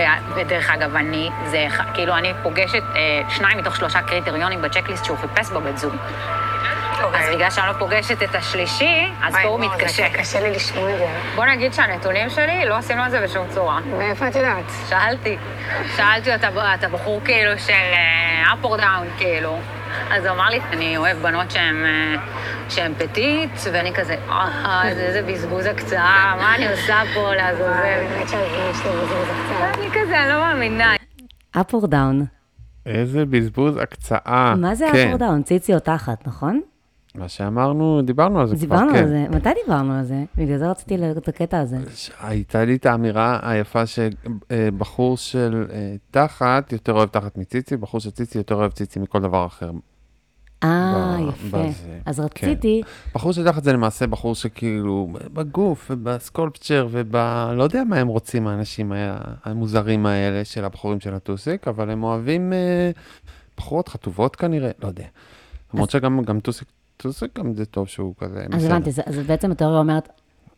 ו- ודרך אגב, אני, זה, כאילו, אני פוגשת אה, שניים מתוך שלושה קריטריונים בצ'קליסט שהוא חיפש בבת זוג. אז בגלל שאני לא פוגשת את השלישי, אז פה הוא מתקשה. קשה לי לשמוע את זה. בוא נגיד שהנתונים שלי, לא עשינו את זה בשום צורה. מאיפה את יודעת? שאלתי, שאלתי אותה, אתה בחור כאילו של up or down, כאילו. אז הוא אמר לי, אני אוהב בנות שהן אה, פטיט, ואני כזה, אה, איזה איזה בזבוז הקצאה, מה אני עושה פה לעזאזל? אני כזה, אני לא מאמינה. up or down. איזה בזבוז הקצאה. מה זה כן. up or down? ציצי או תחת, נכון? מה שאמרנו, דיברנו על זה כבר, דיברנו כן. על זה. מתי דיברנו על זה? בגלל זה רציתי לראות את הקטע הזה. הייתה לי את האמירה היפה שבחור של אה, תחת יותר אוהב תחת מציצי, בחור של ציצי יותר אוהב ציצי מכל דבר אחר. אה, יפה. בזה, אז כן. רציתי, בחור של תחת זה למעשה בחור שכאילו בגוף ובסקולפצ'ר וב... לא יודע מה הם רוצים האנשים המוזרים האלה של הבחורים של הטוסיק, אבל הם אוהבים אה, בחורות חטובות כנראה, לא יודע. למרות שגם גם טוסיק, טוסיק גם זה טוב שהוא כזה אז הבנתי, זה- אז בעצם התיאוריה אומרת,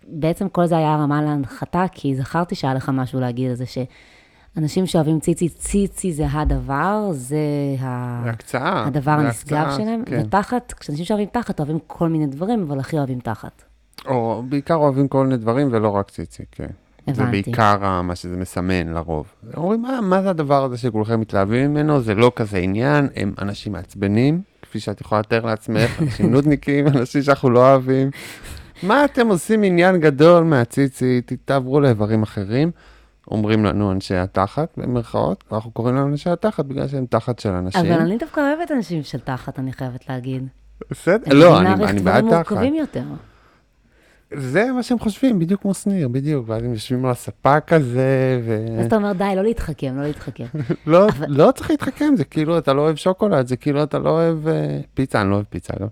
בעצם כל זה היה הרמה להנחתה, כי זכרתי שהיה לך משהו להגיד על זה, שאנשים שאוהבים ציצי, ציצי זה הדבר, זה ה- הקצאה. הדבר זה הקצאה, שלהם, כן. ותחת, כשאנשים שאוהבים תחת, אוהבים כל מיני דברים, אבל הכי אוהבים תחת. או בעיקר אוהבים כל מיני דברים ולא רק ציצי, כן. זה הבנתי. בעיקר ה- מה שזה מסמן לרוב. אומרים, מה, מה זה הדבר הזה שכולכם מתלהבים ממנו? זה לא כזה עניין, הם אנשים מעצבנים, כפי שאת יכולה לתאר לעצמך, אנשים נודניקים, אנשים שאנחנו לא אוהבים. מה אתם עושים עניין גדול מהציצי, תעברו לאיברים אחרים. אומרים לנו אנשי התחת, במרכאות, ואנחנו קוראים להם אנשי התחת בגלל שהם תחת של אנשים. אבל אני דווקא אוהבת אנשים של תחת, אני חייבת להגיד. בסדר, לא, אני, להעריך אני בעד דברים תחת. מורכבים יותר. זה מה שהם חושבים, בדיוק כמו שניר, בדיוק. ואז הם יושבים על הספה כזה, ו... אז אתה אומר, די, לא להתחכם, לא להתחכם. לא, אבל- לא צריך להתחכם, זה כאילו אתה לא אוהב שוקולד, זה כאילו אתה לא אוהב אה, פיצה, אני לא אוהב פיצה, לא.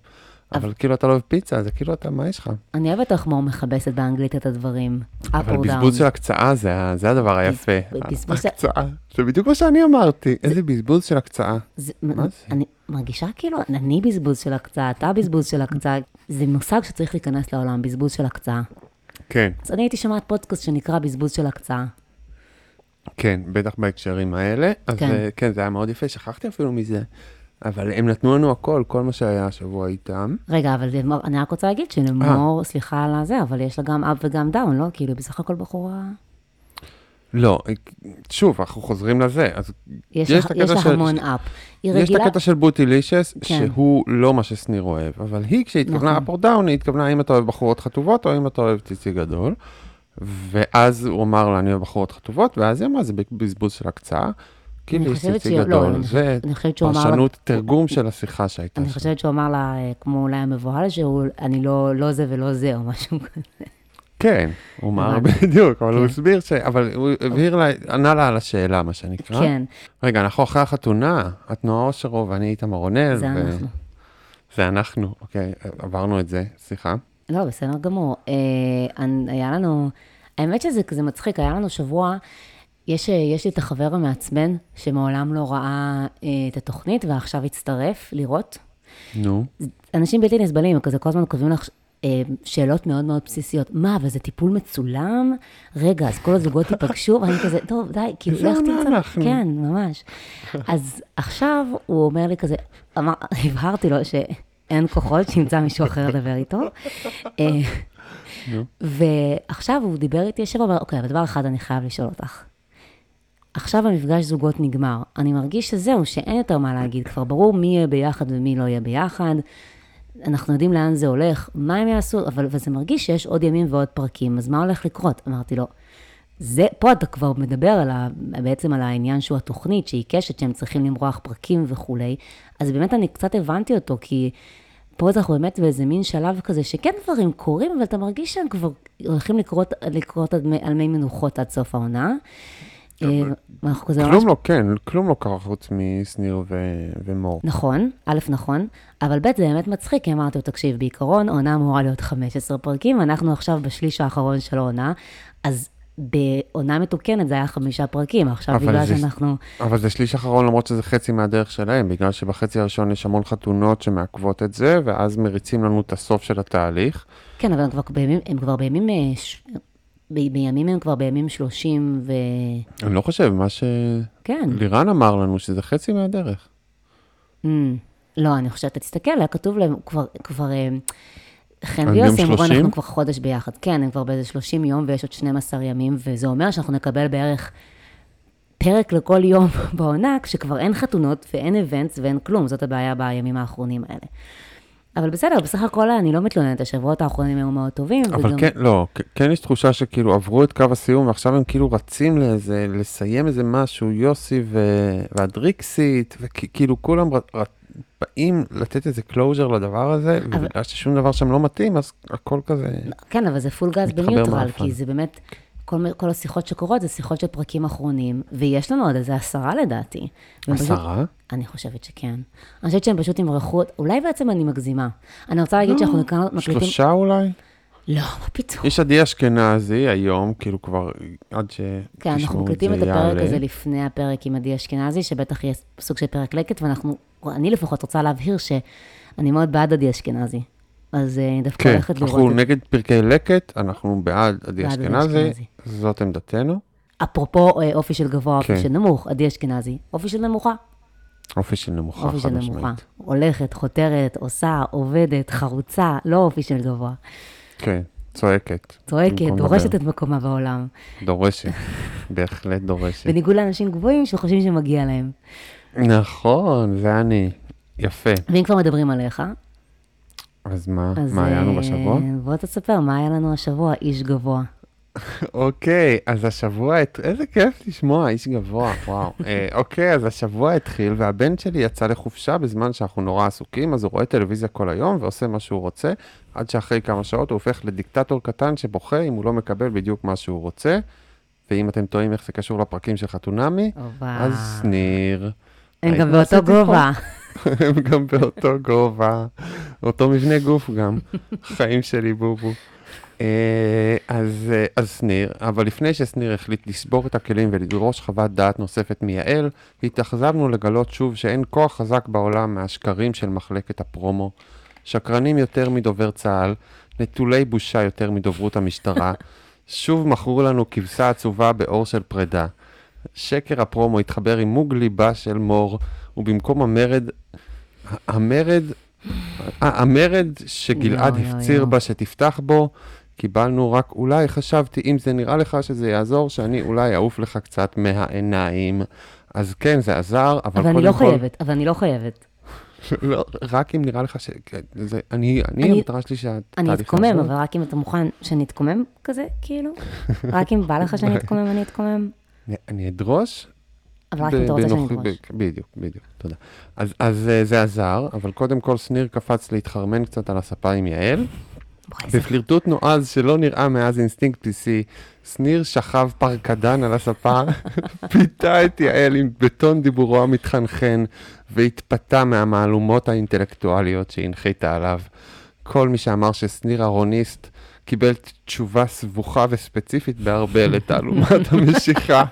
אבל כאילו אתה לא אוהב פיצה, זה כאילו אתה, מה יש לך? אני אוהבת איך מור מכבסת באנגלית את הדברים. אבל בזבוז. של הקצאה זה, הדבר היפה. בזבוז של- הקצאה, זה בדיוק מה שאני אמרתי, איזה בזבוז של הקצאה. מה זה? מרגישה כאילו, אני בזבוז של הקצאה, אתה בזבוז של הקצאה. זה מושג שצריך להיכנס לעולם, בזבוז של הקצאה. כן, אז אני הייתי שומעת פודקאסט שנקרא בזבוז של הקצאה. כן, בטח בהקשרים האלה. אז כן. אה, כן, זה היה מאוד יפה, שכחתי אפילו מזה. אבל הם נתנו לנו הכל, כל מה שהיה השבוע איתם. רגע, אבל אני רק רוצה להגיד שלמור, סליחה על הזה, אבל יש לה גם up וגם down, לא? כאילו, בסך הכל בחורה... לא, שוב, אנחנו חוזרים לזה. אז יש יש את יש לה של- המון אפ. היא יש את רגילה... הקטע של בוטילישס, כן. שהוא לא מה ששניר אוהב, אבל היא, כשהיא התכוונה נכון. up or down, היא התכוונה אם אתה אוהב בחורות חטובות, או אם אתה אוהב ציצי גדול. ואז הוא אמר לה, אני אוהב בחורות חטובות, ואז היא אמרה, זה בזבוז של הקצאה. כאילו אני ציצי לא, גדול. אני זה אני. פרשנות תרגום של השיחה שהייתה אני שם. חושבת שהוא אמר לה, אה, כמו אולי המבוהל, שהוא, אני לא, לא זה ולא זה, או משהו כזה. כן, הוא אמר. בדיוק, אבל הוא כן. הסביר ש... אבל הוא הבהיר לה, ענה לה על השאלה, מה שנקרא. כן, רגע, אנחנו אחרי החתונה, את נועה אושרו ואני איתמר רונל. זה אנחנו. זה אנחנו, אוקיי, עברנו את זה, סליחה. לא, בסדר גמור. אה, היה לנו, האמת שזה כזה מצחיק, היה לנו שבוע, יש, אה, יש לי את החבר המעצבן, שמעולם לא ראה אה, את התוכנית, ועכשיו הצטרף לראות. נו. אנשים בלתי נסבלים, כזה כל הזמן כותבים לך שאלות מאוד מאוד בסיסיות. מה, אבל זה טיפול מצולם? רגע, אז כל הזוגות ייפגשו? ואני כזה, טוב, די, כאילו, לך תמצא... אנחנו? כן, ממש. אז עכשיו הוא אומר לי כזה, אמר, הבהרתי לו שאין כוחות, שימצא מישהו אחר לדבר איתו. אה. ועכשיו הוא דיבר איתי השבוע, ואמר, אוקיי, אבל דבר אחד אני חייב לשאול אותך. עכשיו המפגש זוגות נגמר. אני מרגיש שזהו, שאין יותר מה להגיד. כבר ברור מי יהיה ביחד ומי לא יהיה ביחד. אנחנו יודעים לאן זה הולך, מה הם יעשו, אבל וזה מרגיש שיש עוד ימים ועוד פרקים, אז מה הולך לקרות? אמרתי לו, זה, פה אתה כבר מדבר על ה, בעצם על העניין שהוא התוכנית, שהיא קשת, שהם צריכים למרוח פרקים וכולי, אז באמת אני קצת הבנתי אותו, כי פה אנחנו באמת באיזה מין שלב כזה, שכן דברים קורים, אבל אתה מרגיש שהם כבר הולכים לקרות, לקרות על מי מנוחות עד סוף העונה. אה, ואנחנו כזה ממש כלום לא, כן, כלום לא קרה חוץ משניר ו- ומור. נכון, א', נכון, אבל ב', זה באמת מצחיק, כי אמרתי לו, תקשיב, בעיקרון, עונה אמורה להיות 15 פרקים, אנחנו עכשיו בשליש האחרון של העונה, אז בעונה מתוקנת זה היה חמישה פרקים, עכשיו בגלל זה- שאנחנו... אבל זה שליש אחרון למרות שזה חצי מהדרך שלהם, בגלל שבחצי הראשון יש המון חתונות שמעכבות את זה, ואז מריצים לנו את הסוף של התהליך. כן, אבל הם כבר בימים, הם כבר בימים, אה, ש... בימים הם כבר בימים 30, ו... אני לא חושב, מה כן. שלירן אמר לנו, שזה חצי מהדרך. Mm, לא, אני חושבת, תסתכל, היה כתוב להם כבר, כבר, אה, חן ויוסי אמרו, 30? אנחנו כבר חודש ביחד. כן, הם כבר באיזה 30 יום ויש עוד 12 ימים, וזה אומר שאנחנו נקבל בערך פרק לכל יום בעונה, כשכבר אין חתונות ואין איבנטס ואין כלום, זאת הבעיה בימים האחרונים האלה. אבל בסדר, בסך הכל אני לא מתלוננת, השבועות האחרונים היו מאוד טובים. אבל וגם- כן, לא, כן יש תחושה שכאילו עברו את קו הסיום, ועכשיו הם כאילו רצים לאיזה, לסיים איזה משהו, יוסי ו- והדריקסית, וכאילו כולם ר- ר- באים לתת איזה closure לדבר הזה, אבל- ובגלל ששום דבר שם לא מתאים, אז הכל כזה... כן, אבל זה פול גז בניוטרל. כי זה באמת, כל, כל השיחות שקורות זה שיחות של פרקים אחרונים, ויש לנו עוד איזה עשרה לדעתי. פשוט- עשרה? אני חושבת שכן. אני חושבת שהם פשוט ימרחו, אולי בעצם אני מגזימה. אני רוצה להגיד שאנחנו כאן מקליטים... שלושה אולי? לא, מה פתאום. יש עדי אשכנזי היום, כאילו כבר, עד שתשמעו את כן, זה אנחנו מקליטים את הפרק יעלה. הזה לפני הפרק עם עדי אשכנזי, שבטח יהיה סוג של פרק לקט, ואנחנו, אני לפחות רוצה להבהיר שאני מאוד בעד עדי אשכנזי. אז אה, אני דווקא כן, הולכת לראות אנחנו את נגד פרקי לקט, אנחנו בעד עדי אשכנזי. זאת עמדתנו. אפרופו אה, אופי של גבוה, אופי כן. של נמוך, עדי אשכנזי, אופי של נמוכה, אופי של נמוכה, אופי של נמוכה. הולכת, חותרת, עושה, עובדת, חרוצה, לא אופי של גבוה. כן, צועקת. צועקת, דורשת. את מקומה בעולם. דורשת, בהחלט דורשת. בניגוד לאנשים גבוהים שחושבים שמגיע להם. נכון, זה אני. יפה. ואם כבר מדברים עליך, אז מה, אז מה היה לנו אה, בשבוע? בוא תספר, מה היה לנו השבוע, איש גבוה. אוקיי, אז השבוע, איזה כיף לשמוע, איש גבוה, וואו. אה, אוקיי, אז השבוע התחיל, והבן שלי יצא לחופשה בזמן שאנחנו נורא עסוקים, אז הוא רואה טלוויזיה כל היום ועושה מה שהוא רוצה, עד שאחרי כמה שעות הוא הופך לדיקטטור קטן שבוכה אם הוא לא מקבל בדיוק מה שהוא רוצה. ואם אתם טועים איך זה קשור לפרקים של חתונמי, הופה. אז שניר. הם גם באותו? גובה. הם גם באותו גובה, אותו מבנה גוף גם, חיים שלי בובו. אה, אז, אה, אז שניר, אבל לפני ששניר החליט לשבור את הכלים ולדרוש חוות דעת נוספת מיעל, התאכזבנו לגלות שוב שאין כוח חזק בעולם מהשקרים של מחלקת הפרומו. שקרנים יותר מדובר צה"ל, נטולי בושה יותר מדוברות המשטרה, שוב מכרו לנו כבשה עצובה באור של פרידה. שקר הפרומו התחבר עם מוג ליבה של מור, ובמקום המרד, המרד, המרד שגלעד הפציר. בה שתפתח בו, קיבלנו רק אולי חשבתי, אם זה נראה לך שזה יעזור, שאני אולי אעוף לך קצת מהעיניים. אז כן, זה עזר, אבל אבל אני קודם לא כל... חייבת, אבל אני לא חייבת. לא, רק אם נראה לך ש... כן, זה, אני, אני, אני- המטרה שלי שהתהליך... אני אתקומם. אבל רק אם אתה מוכן שאני אתקומם כזה, כאילו? רק אם בא לך שאני אתקומם, אני אתקומם? אני- אני אדרוש, אבל רק אם אתה רוצה שאני אדרוש. בדיוק, בדיוק, תודה. אז, אז אה, זה עזר, אבל קודם כל שניר קפץ להתחרמן קצת על הספה עם יעל. בפלירטוט נועז שלא נראה מאז אינסטינקט בסיסי, שניר שכב פרקדן על הספה, פיתה את יעל עם טון דיבורו המתחנחן, והתפתה מהמהלומות האינטלקטואליות שהנחית עליו. כל מי שאמר ששניר ארוניסט קיבל תשובה סבוכה וספציפית בהרבה לתעלומת המשיכה.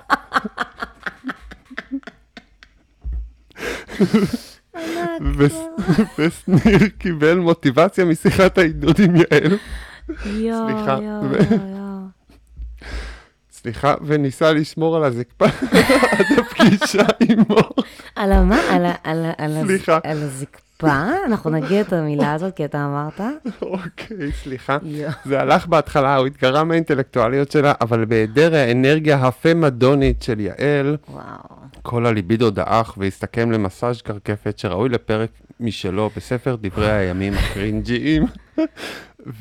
ושניר קיבל מוטיבציה משיחת העידוד עם יעל. סליחה. סליחה, וניסה לשמור על הזקפה עד הפגישה עמו. על המה? על ה- על ה- על ה- סליחה. על הזקפה? אנחנו נגיד את המילה הזאת כי אתה אמרת? אוקיי, סליחה. זה הלך בהתחלה, הוא התגרה מהאינטלקטואליות שלה, אבל בהיעדר האנרגיה הפה-מדונית של יעל, וואו. כל הליבידו דעך והסתכם למסאז' קרקפת שראוי לפרק משלו בספר דברי הימים הקרינג'יים.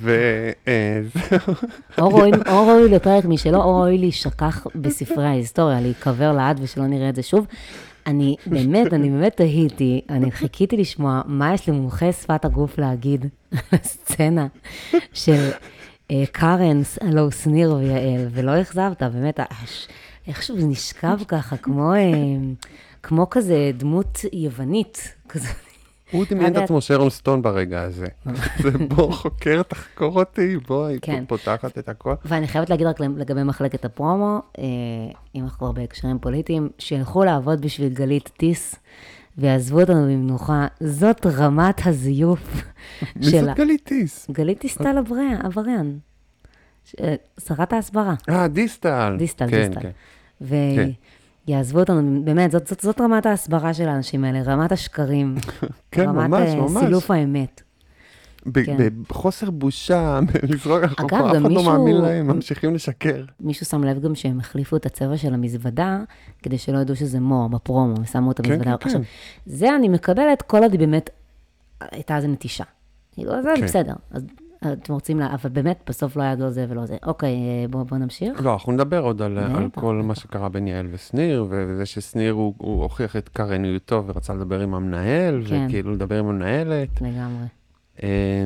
וזהו. ראוי- או ראוי לפרק משלו, או ראוי להישכח בספרי ההיסטוריה, להיקבר לעד ושלא נראה את זה שוב. אני באמת, אני באמת תהיתי, אני חיכיתי לשמוע מה יש למומחי שפת הגוף להגיד על הסצנה של אה, קארן, הלו שניר ויעל, ולא אכזבת, באמת, איכשהו זה נשכב ככה, כמו, אה, כמו כזה דמות יוונית, כזה. הוא דמיין את עצמו שרון סטון ברגע הזה. זה בוא חוקר, תחקור אותי, בוא, היא כן. פותחת את הכל. ואני חייבת להגיד רק לגבי מחלקת הפרומו, אה, אם אנחנו כבר בהקשרים פוליטיים, שילכו לעבוד בשביל גלית טיס ויעזבו אותנו במנוחה. זאת רמת הזיוף מי של זאת ה- גלית טיס? גלית טיס טל עבריין, אה, שרת ההסברה, אה, דיסטל. דיסטל, כן, דיסטל. כן. ויעזבו אותנו, באמת, זאת, זאת, זאת רמת ההסברה של האנשים האלה, רמת השקרים. כן, רמת ממש, אה, ממש. סילוף האמת. ב- כן. בחוסר בושה, לזרוק על אגב, חופה, אף אחד לא מאמין להם, ממשיכים לשקר. מישהו שם לב גם שהם החליפו את הצבע של המזוודה, כדי שלא ידעו שזה מור בפרומו, ושמו את כן, המזוודה. כן, עכשיו, כן. זה אני מקבלת כל עוד היא באמת הייתה איזה נטישה. כאילו, זה כן. בסדר. אז אתם רוצים, לה, אבל באמת, בסוף לא היה לא זה ולא זה. אוקיי, אה, בואו בוא נמשיך. לא, אנחנו נדבר עוד על, על כל מה שקרה בין יעל ושניר, וזה ששניר הוא, הוא הוכיח את קרניותו ורצה לדבר עם המנהל, כן. וכאילו לדבר עם המנהלת. לגמרי. אה,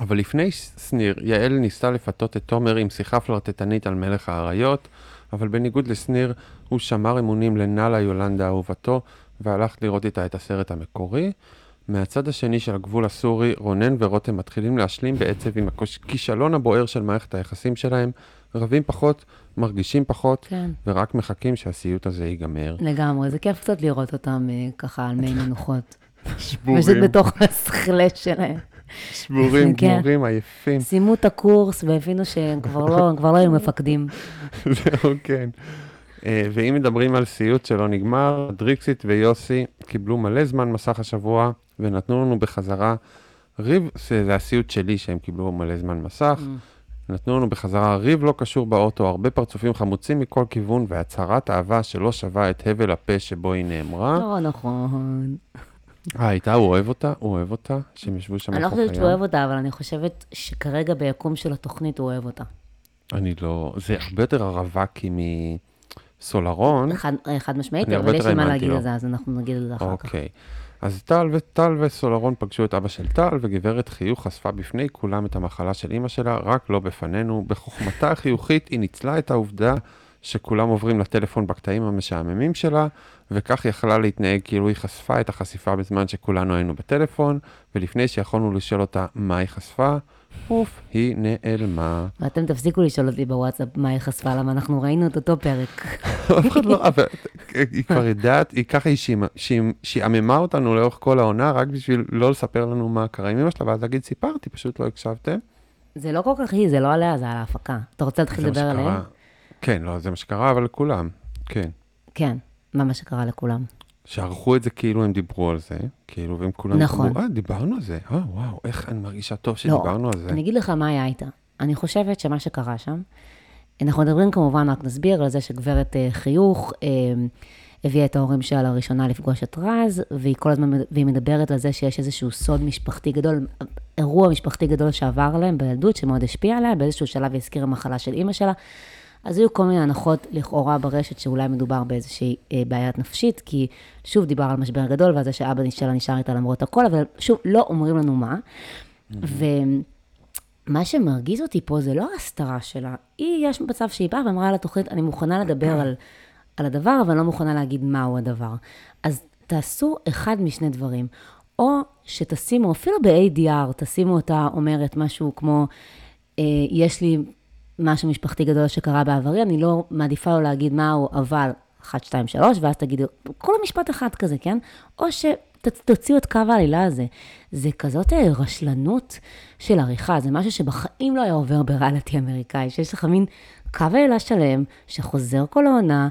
אבל לפני שניר, יעל ניסתה לפתות את תומר עם שיחה פלרטטנית על מלך האריות, אבל בניגוד לשניר, הוא שמר אמונים לנאלה יולנדה אהובתו, והלך לראות איתה את הסרט המקורי. מהצד השני של הגבול הסורי, רונן ורותם מתחילים להשלים בעצב עם הכישלון הבוער של מערכת היחסים שלהם, רבים פחות, מרגישים פחות, כן. ורק מחכים שהסיוט הזה ייגמר. לגמרי, זה כיף קצת לראות אותם אה, ככה על מי מנוחות. שבורים, פשוט בתוך הסכלה שלהם. שבורים, כן. גמורים, עייפים. סיימו את הקורס והבינו שהם כבר לא, הם כבר לא היו מפקדים. זהו, כן. אה, ואם מדברים על סיוט שלא נגמר, דריקסית ויוסי קיבלו מלא זמן מסך השבוע, ונתנו לנו בחזרה ריב, זה הסיוט שלי שהם קיבלו מלא זמן מסך, נתנו לנו בחזרה ריב לא קשור באוטו, הרבה פרצופים חמוצים מכל כיוון, והצהרת אהבה שלא שווה את הבל הפה שבו היא נאמרה. לא נכון. אה, איתה, הוא אוהב אותה? הוא אוהב אותה? שהם ישבו שם אני לא על חוף חושבת שהוא הים? אוהב אותה, אבל אני חושבת שכרגע ביקום של התוכנית הוא אוהב אותה. אני לא... זה הרבה יותר הרווקי מסולרון. חד, חד משמעית, אני אבל יש לי מה להגיד. על זה, אז אנחנו נגיד על זה אחר כך. אוקיי. אז טל וטל וסולרון פגשו את אבא של טל, וגברת חיוך חשפה בפני כולם את המחלה של אימא שלה, רק לא בפנינו. בחוכמתה החיוכית היא ניצלה את העובדה שכולם עוברים לטלפון בקטעים המשעממים שלה, וכך יכלה להתנהג כאילו היא חשפה את החשיפה בזמן שכולנו היינו בטלפון, ולפני שיכולנו לשאול אותה מה היא חשפה, אוף, היא נעלמה. ואתם תפסיקו לשאול אותי בוואטסאפ מה היא חשפה, למה אנחנו ראינו את אותו פרק. אף אחד לא, אבל היא כבר יודעת, היא ככה היא שעממה אותנו לאורך כל העונה, רק בשביל לא לספר לנו מה קרה עם אמא שלה, ואז להגיד, סיפרתי, פשוט לא הקשבתם. זה לא כל כך היא, זה לא עליה, זה על ההפקה. אתה רוצה להתחיל לדבר. עליהם? כן, לא, זה מה שקרה, אבל לכולם, כן. כן, מה מה שקרה לכולם. שערכו את זה כאילו הם דיברו על זה, כאילו, והם כולם נכון. אמרו, אה, דיברנו על זה, אה, וואו, איך אני מרגישה טוב לא, שדיברנו על זה. אני אגיד לך מה היה איתה. אני חושבת שמה שקרה שם, אנחנו מדברים כמובן, רק נסביר על זה שגברת אה, חיוך אה, הביאה את ההורים שלה לראשונה לפגוש את רז, והיא כל הזמן, והיא מדברת על זה שיש איזשהו סוד משפחתי גדול, אירוע משפחתי גדול שעבר עליהם בילדות, שמאוד השפיע עליה, באיזשהו שלב היא הזכירה מחלה של אימא שלה. אז היו כל מיני הנחות לכאורה ברשת שאולי מדובר באיזושהי אה, בעיית נפשית, כי שוב דיבר על משבר גדול ועל זה שאבא שלה נשאר איתה למרות הכל, אבל שוב, לא אומרים לנו מה. ומה שמרגיז אותי פה זה לא ההסתרה שלה. היא, יש מצב שהיא באה ואמרה לתוכנית, אני מוכנה לדבר על, על הדבר, אבל לא מוכנה להגיד מהו הדבר. אז תעשו אחד משני דברים. או שתשימו, אפילו ב-ADR, תשימו אותה אומרת משהו כמו, אה, יש לי משהו משפחתי גדול שקרה בעברי, אני לא מעדיפה לו להגיד מהו, אבל 1, 2, 3, ואז תגידו, כל המשפט אחד כזה, כן? או שתוציאו את קו העלילה הזה. זה כזאת אה, רשלנות של עריכה, זה משהו שבחיים לא היה עובר בריאליטי אמריקאי, שיש לך מין קו העלילה שלם, שחוזר כל העונה,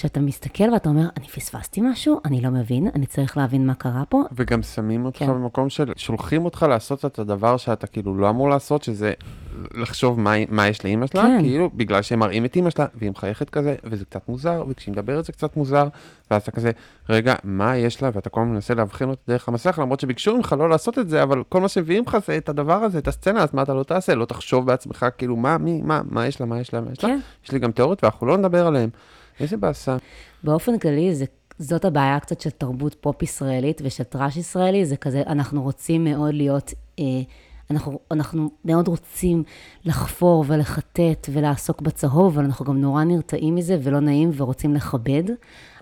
שאתה מסתכל ואתה אומר, אני פספסתי משהו, אני לא מבין, אני צריך להבין מה קרה פה. וגם שמים אותך כן. במקום של, שולחים אותך לעשות את הדבר שאתה כאילו לא אמור לעשות, שזה לחשוב מה, מה יש לאימא שלה, כן. כאילו בגלל שהם מראים את אימא שלה, והיא מחייכת כזה, וזה קצת מוזר, וכשהיא מדברת זה קצת מוזר, ואז אתה כזה, רגע, מה יש לה? ואתה כל הזמן מנסה להבחין אותה דרך המסך, למרות שביקשו ממך לא לעשות את זה, אבל כל מה שמביאים לך זה את הדבר הזה, את הסצנה, אז מה אתה לא תעשה? לא תחשוב בעצמך, כאילו, מה, מי, מה, מה יש לה, מה יש לה, מה יש לה? כן. יש לי גם תיאוריות, ואנחנו לא נדבר עליהן. איזה באסה. באופן כללי, זה, זאת הבעיה קצת של תרבות פופ ישראלית ושל טראש ישראלי, זה כזה, אנחנו רוצים מאוד להיות, אה, אנחנו, אנחנו מאוד רוצים לחפור ולחטט ולעסוק בצהוב, אבל אנחנו גם נורא נרתעים מזה ולא נעים ורוצים לכבד.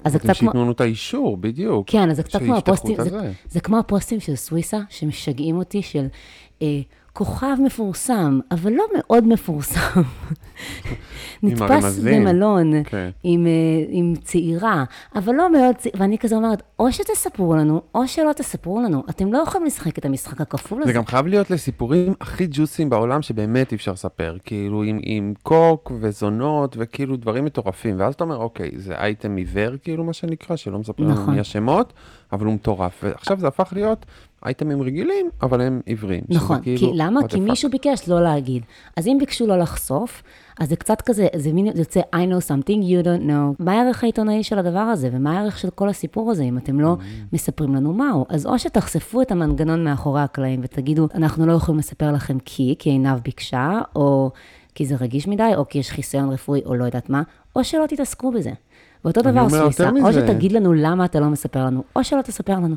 אז זה קצת כמו... שייתנו לנו את האישור, בדיוק. כן, אז זה קצת כמו הפוסטים, זה. זה כמו הפוסטים של סוויסה, שמשגעים אותי, של אה, כוכב מפורסם, אבל לא מאוד מפורסם. נתפס. במלון כן. עם, אה, עם צעירה, אבל לא מאוד צעירה, ואני כזה אומרת, או שתספרו לנו, או שלא תספרו לנו. אתם לא יכולים לשחק את המשחק הכפול הזה. זה גם חייב להיות לסיפורים הכי ג'וסיים בעולם שבאמת אי אפשר לספר. כאילו עם, עם קוק וזונות וכאילו דברים מטורפים. ואז אתה אומר, אוקיי, זה אייטם עיוור כאילו מה שנקרא, שלא מספר לנו נכון. מי השמות, אבל הוא מטורף. ועכשיו זה הפך להיות אייטמים רגילים, אבל הם עיוורים. נכון, כאילו, כי למה? כי. מישהו ביקש לא להגיד. אז אם ביקשו לא לחשוף, אז זה קצת כזה, זה מין יוצא I know something you don't know. מה הערך העיתונאי של הדבר הזה, ומה הערך של כל הסיפור הזה, אם אתם לא Mm. מספרים לנו מהו? אז או שתחשפו את המנגנון מאחורי הקלעים ותגידו, אנחנו לא יכולים לספר לכם כי, כי עינב ביקשה, או כי זה רגיש מדי, או כי יש חיסיון רפואי, או לא יודעת מה, או שלא תתעסקו בזה. ואותו דבר יותר או. שתגיד לנו למה אתה לא מספר לנו, או שלא תספר לנו.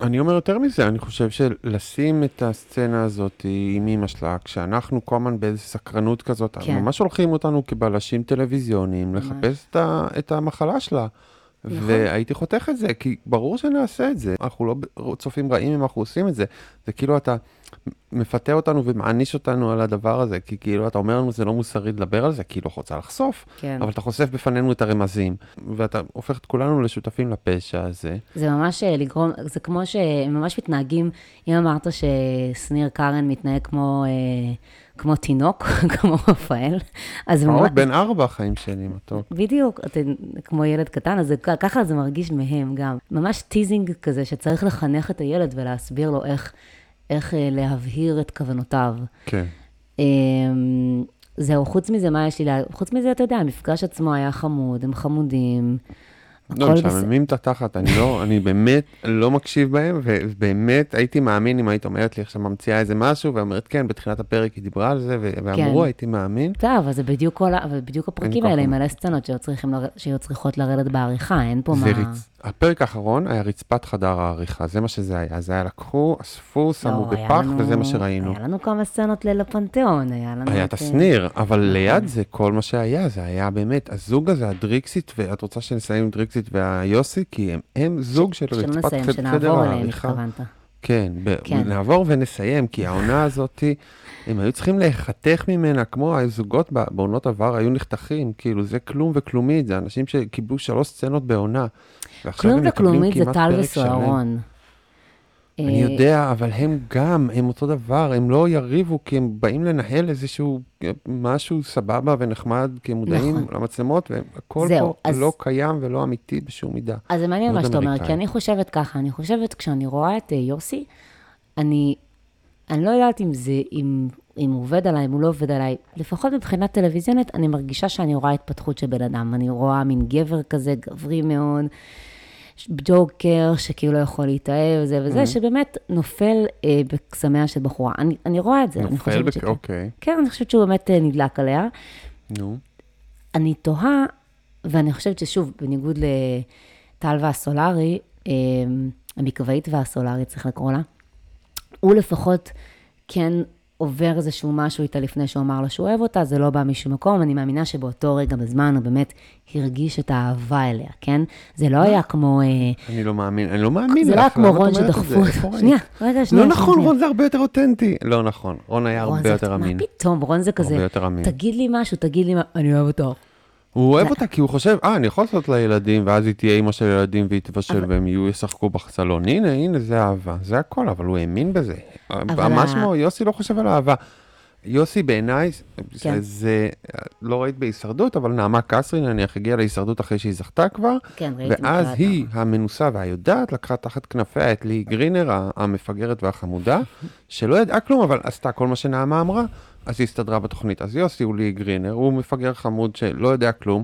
אני אומר יותר מזה, אני חושב שלשים את הסצנה הזאת עם אמא שלה, כשאנחנו כל הזמן באיזו סקרנות כזאת, כן. ממש שולחים אותנו כבלשים טלוויזיוניים לחפש את, ה, את המחלה שלה. נכון. והייתי חותך את זה, כי ברור שנעשה את זה. אנחנו לא צופים רעים אם אנחנו עושים את זה. זה כאילו אתה מפתה אותנו ומעניש אותנו על הדבר הזה, כי כאילו אתה אומר לנו זה לא מוסרי לדבר על זה, כי היא לא רוצה לחשוף, כן. אבל אתה חושף בפנינו את הרמזים, ואתה הופך את כולנו לשותפים לפשע הזה. זה ממש אה, לגרום, זה כמו שהם ממש מתנהגים, אם אמרת ששניר קארן מתנהג כמו, אה, כמו תינוק, כמו רפאל, אז ממש, פעוט בן ארבע החיים שלי, מתוק. בדיוק, אתם כמו ילד קטן, אז זה, ככה זה מרגיש מהם גם. ממש teasing כזה, שצריך לחנך את הילד ולהסביר לו איך, איך אה, להבהיר את כוונותיו. כן. אה, זהו, חוץ מזה, מה יש לי לה... חוץ מזה, אתה יודע, המפגש עצמו היה חמוד, הם חמודים. לא, בסדר. משעממים את התחת, אני לא, אני באמת לא מקשיב בהם, ובאמת הייתי מאמין אם היית אומרת לי עכשיו ממציאה איזה משהו, ואומרת כן, בתחילת הפרק היא דיברה על זה, ואמרו, כן. הייתי מאמין. טוב, אבל זה בדיוק כל ה... אבל בדיוק הפרקים האלה עם. מלא סצנות שהיו צריכות לרדת בעריכה, אין פה מה... הפרק האחרון היה רצפת חדר העריכה, זה מה שזה היה. זה היה לקחו, אספו, שמו לא, בפח, לנו- וזה מה שראינו. היה לנו כמה סצנות ליל הפנתיאון, היה לנו... היה את, אה, השניר, אבל ליד זה כל מה שהיה, זה היה באמת, הזוג הזה, הדריקסית, ואת רוצה שנסיים עם דריקסית והיוסי, כי הם, הם זוג של שלא רצפת נסיים, חד- חדר שנעבור אליהם, העריכה. התכוונת. כן, ב- כן. נעבור ונסיים, כי העונה הזאת, הם היו צריכים להיחתך ממנה, כמו הזוגות בעונות עבר היו נחתכים, כאילו זה כלום וכלומית, זה אנשים שקיבלו שלוש סצנות בעונה. כלום וכלומית זה טל. וסוהרון. אני אה, יודע, אבל הם גם, הם אותו דבר, הם לא יריבו כי הם באים לנהל איזשהו משהו סבבה ונחמד, כי הם מודעים נכון. למצלמות, והכל זהו, פה אז- לא קיים ולא אמיתי בשום מידה. אז זה מעניין מה מאוד שאתה אומר. כי אני חושבת ככה, אני חושבת, כשאני רואה את אה, יוסי, אני, אני לא יודעת אם זה, אם, אם הוא עובד עליי, אם הוא לא עובד עליי, לפחות מבחינה טלוויזיונית, אני מרגישה שאני רואה התפתחות של בן אדם. אני רואה מין גבר כזה, גברי מאוד, ג'וקר, שכאילו לא יכול להתאהב, זה וזה, שבאמת נופל אה, בקסמיה של בחורה. אני, אני רואה את זה, אני חושבת בק... שכן. אוקיי, כן, אני חושבת שהוא באמת אה, נדלק עליה. נו. אני תוהה, ואני חושבת ששוב, בניגוד לטל והסולארי, אה, המקוואית והסולארי, צריך לקרוא לה, הוא לפחות כן עובר איזשהו משהו איתה לפני שהוא אמר לה שהוא אוהב אותה, זה לא בא משום מקום, אני מאמינה שבאותו רגע בזמן הוא באמת הרגיש את האהבה אליה, כן? זה לא היה כמו... אה, אני לא מאמין, אני לא מאמין זה לא היה כמו רון שדחפו? אותו. שנייה, רגע, שנייה. לא נכון. רון זה הרבה יותר אותנטי. לא נכון, רון היה הרבה יותר אמין. מה פתאום, רון זה כזה. תגיד לי משהו, תגיד לי מה, אני אוהב אותו. הוא אוהב אותה כי הוא חושב, אה, אני יכול לעשות לה ילדים, ואז היא תהיה אימא של ילדים והיא תבשל והם יהיו, ישחקו בחסלון. הנה, הנה, זה אהבה. זה הכל, אבל הוא האמין בזה. ממש ה- כמו, יוסי לא חושב על אהבה. יוסי בעיניי, כן. זה, לא ראית בהישרדות, אבל נעמה קסרי נניח הגיעה להישרדות אחרי שהיא זכתה כבר, כן, ראיתי ואז היא, המנוסה והיודעת, לקחה תחת כנפיה את לי גרינר, המפגרת והחמודה, שלא ידעה כלום, אבל עשתה כל מה שנעמה אמרה, אז היא הסתדרה בתוכנית. אז יוסי הוא לי גרינר, הוא מפגר חמוד שלא יודע כלום.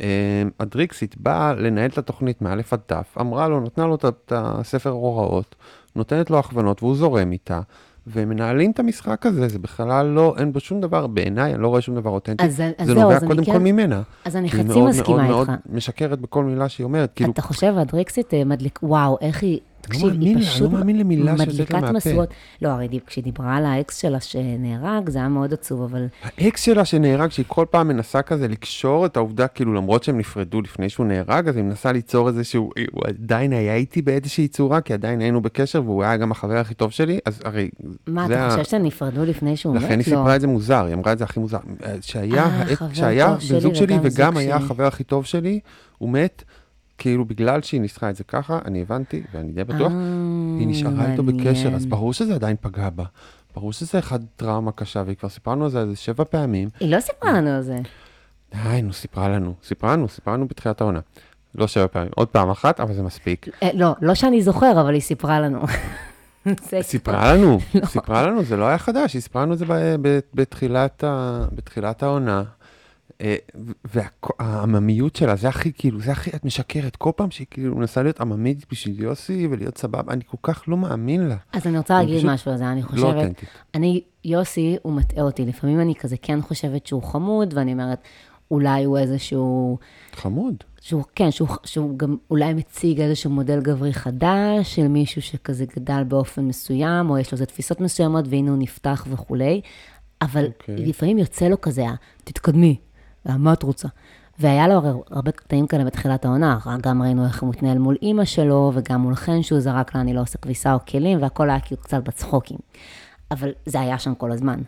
אה, הדריקסית באה לנהל את התוכנית מאלף עד תף, אמרה לו, נתנה לו את הספר הוראות, נותנת לו הכוונות והוא זורם איתה. ומנהלים את המשחק הזה, זה בכלל לא, אין בו שום דבר, בעיניי, אני לא רואה שום דבר אותנטי. אז- אז זה זהו, נובע אז קודם כן- כל ממנה. אז אני היא חצי מאוד מסכימה מאוד איתך. מאוד משקרת בכל מילה שהיא אומרת. כאילו, אתה חושב, הדריקסית אה, מדליק, וואו, איך היא, תקשיב, מאמין היא לה, פשוט לא מאמין למילה שיוצאת לה מדליקת מהפה. משואות. לא, הרי כשהיא דיברה על האקס שלה שנהרג, זה היה מאוד עצוב, אבל האקס שלה שנהרג, שהיא כל פעם מנסה כזה לקשור את העובדה, כאילו למרות שהם נפרדו לפני שהוא נהרג, אז היא מנסה ליצור איזשהו, הוא עדיין היה איתי באיזושהי צורה, כי עדיין היינו בקשר, והוא היה גם החבר הכי טוב שלי, אז הרי... מה, אתה ה- חושב שהם נפרדו לפני שהוא מת? לכן היא לא. סיפרה את זה מוזר, היא אמרה את זה הכי מוזר. שהיה, בן זוג שלי וגם היה. החבר הכי טוב שלי, הוא מת, כאילו בגלל שהיא ניסחה את זה ככה, אני הבנתי, ואני די בטוח, אה, היא נשארה איתו בקשר, אז. ברור שזה עדיין פגע בה. ברור שזה אחד טראומה קשה, והיא כבר סיפרה לנו על זה איזה שבע פעמים. היא לא סיפרה לנו על זה. די, נו, סיפרה לנו. סיפרה לנו, סיפרה לנו בתחילת העונה. לא שבע פעמים, עוד פעם אחת, אבל זה מספיק. אה, לא, לא שאני זוכר, אבל היא סיפרה לנו. סיפרה לנו, לא. סיפרה לנו, זה לא היה חדש, היא סיפרה לנו את זה בתחילת העונה. אה, והעממיות שלה, זה הכי, כאילו, זה הכי, את משקרת. כל פעם שהיא כאילו מנסה להיות עממית בשביל יוסי ולהיות סבבה, אני כל כך לא מאמין לה. אז אני רוצה להגיד משהו על זה, אני לא חושבת, אותנטית. אני, יוסי, הוא מטעה אותי. לפעמים אני כזה כן חושבת שהוא חמוד, ואני אומרת, אולי הוא איזשהו, חמוד. שהוא, כן, שהוא, שהוא גם אולי מציג איזשהו מודל גברי חדש, של מישהו שכזה גדל באופן מסוים, או יש לו איזה תפיסות מסוימות, והנה הוא נפתח וכולי, אבל אוקיי. לפעמים יוצא לו כזה, תתקדמי, "אה, מה את רוצה? והיה לו הרבה קטעים כאלה בתחילת העונה, גם ראינו איך הוא מתנהל מול אימא שלו, וגם מול חן שהוא זרק לה, אני לא עושה כביסה או כלים, והכל היה כאילו קצת בצחוקים. אבל זה היה שם כל הזמן.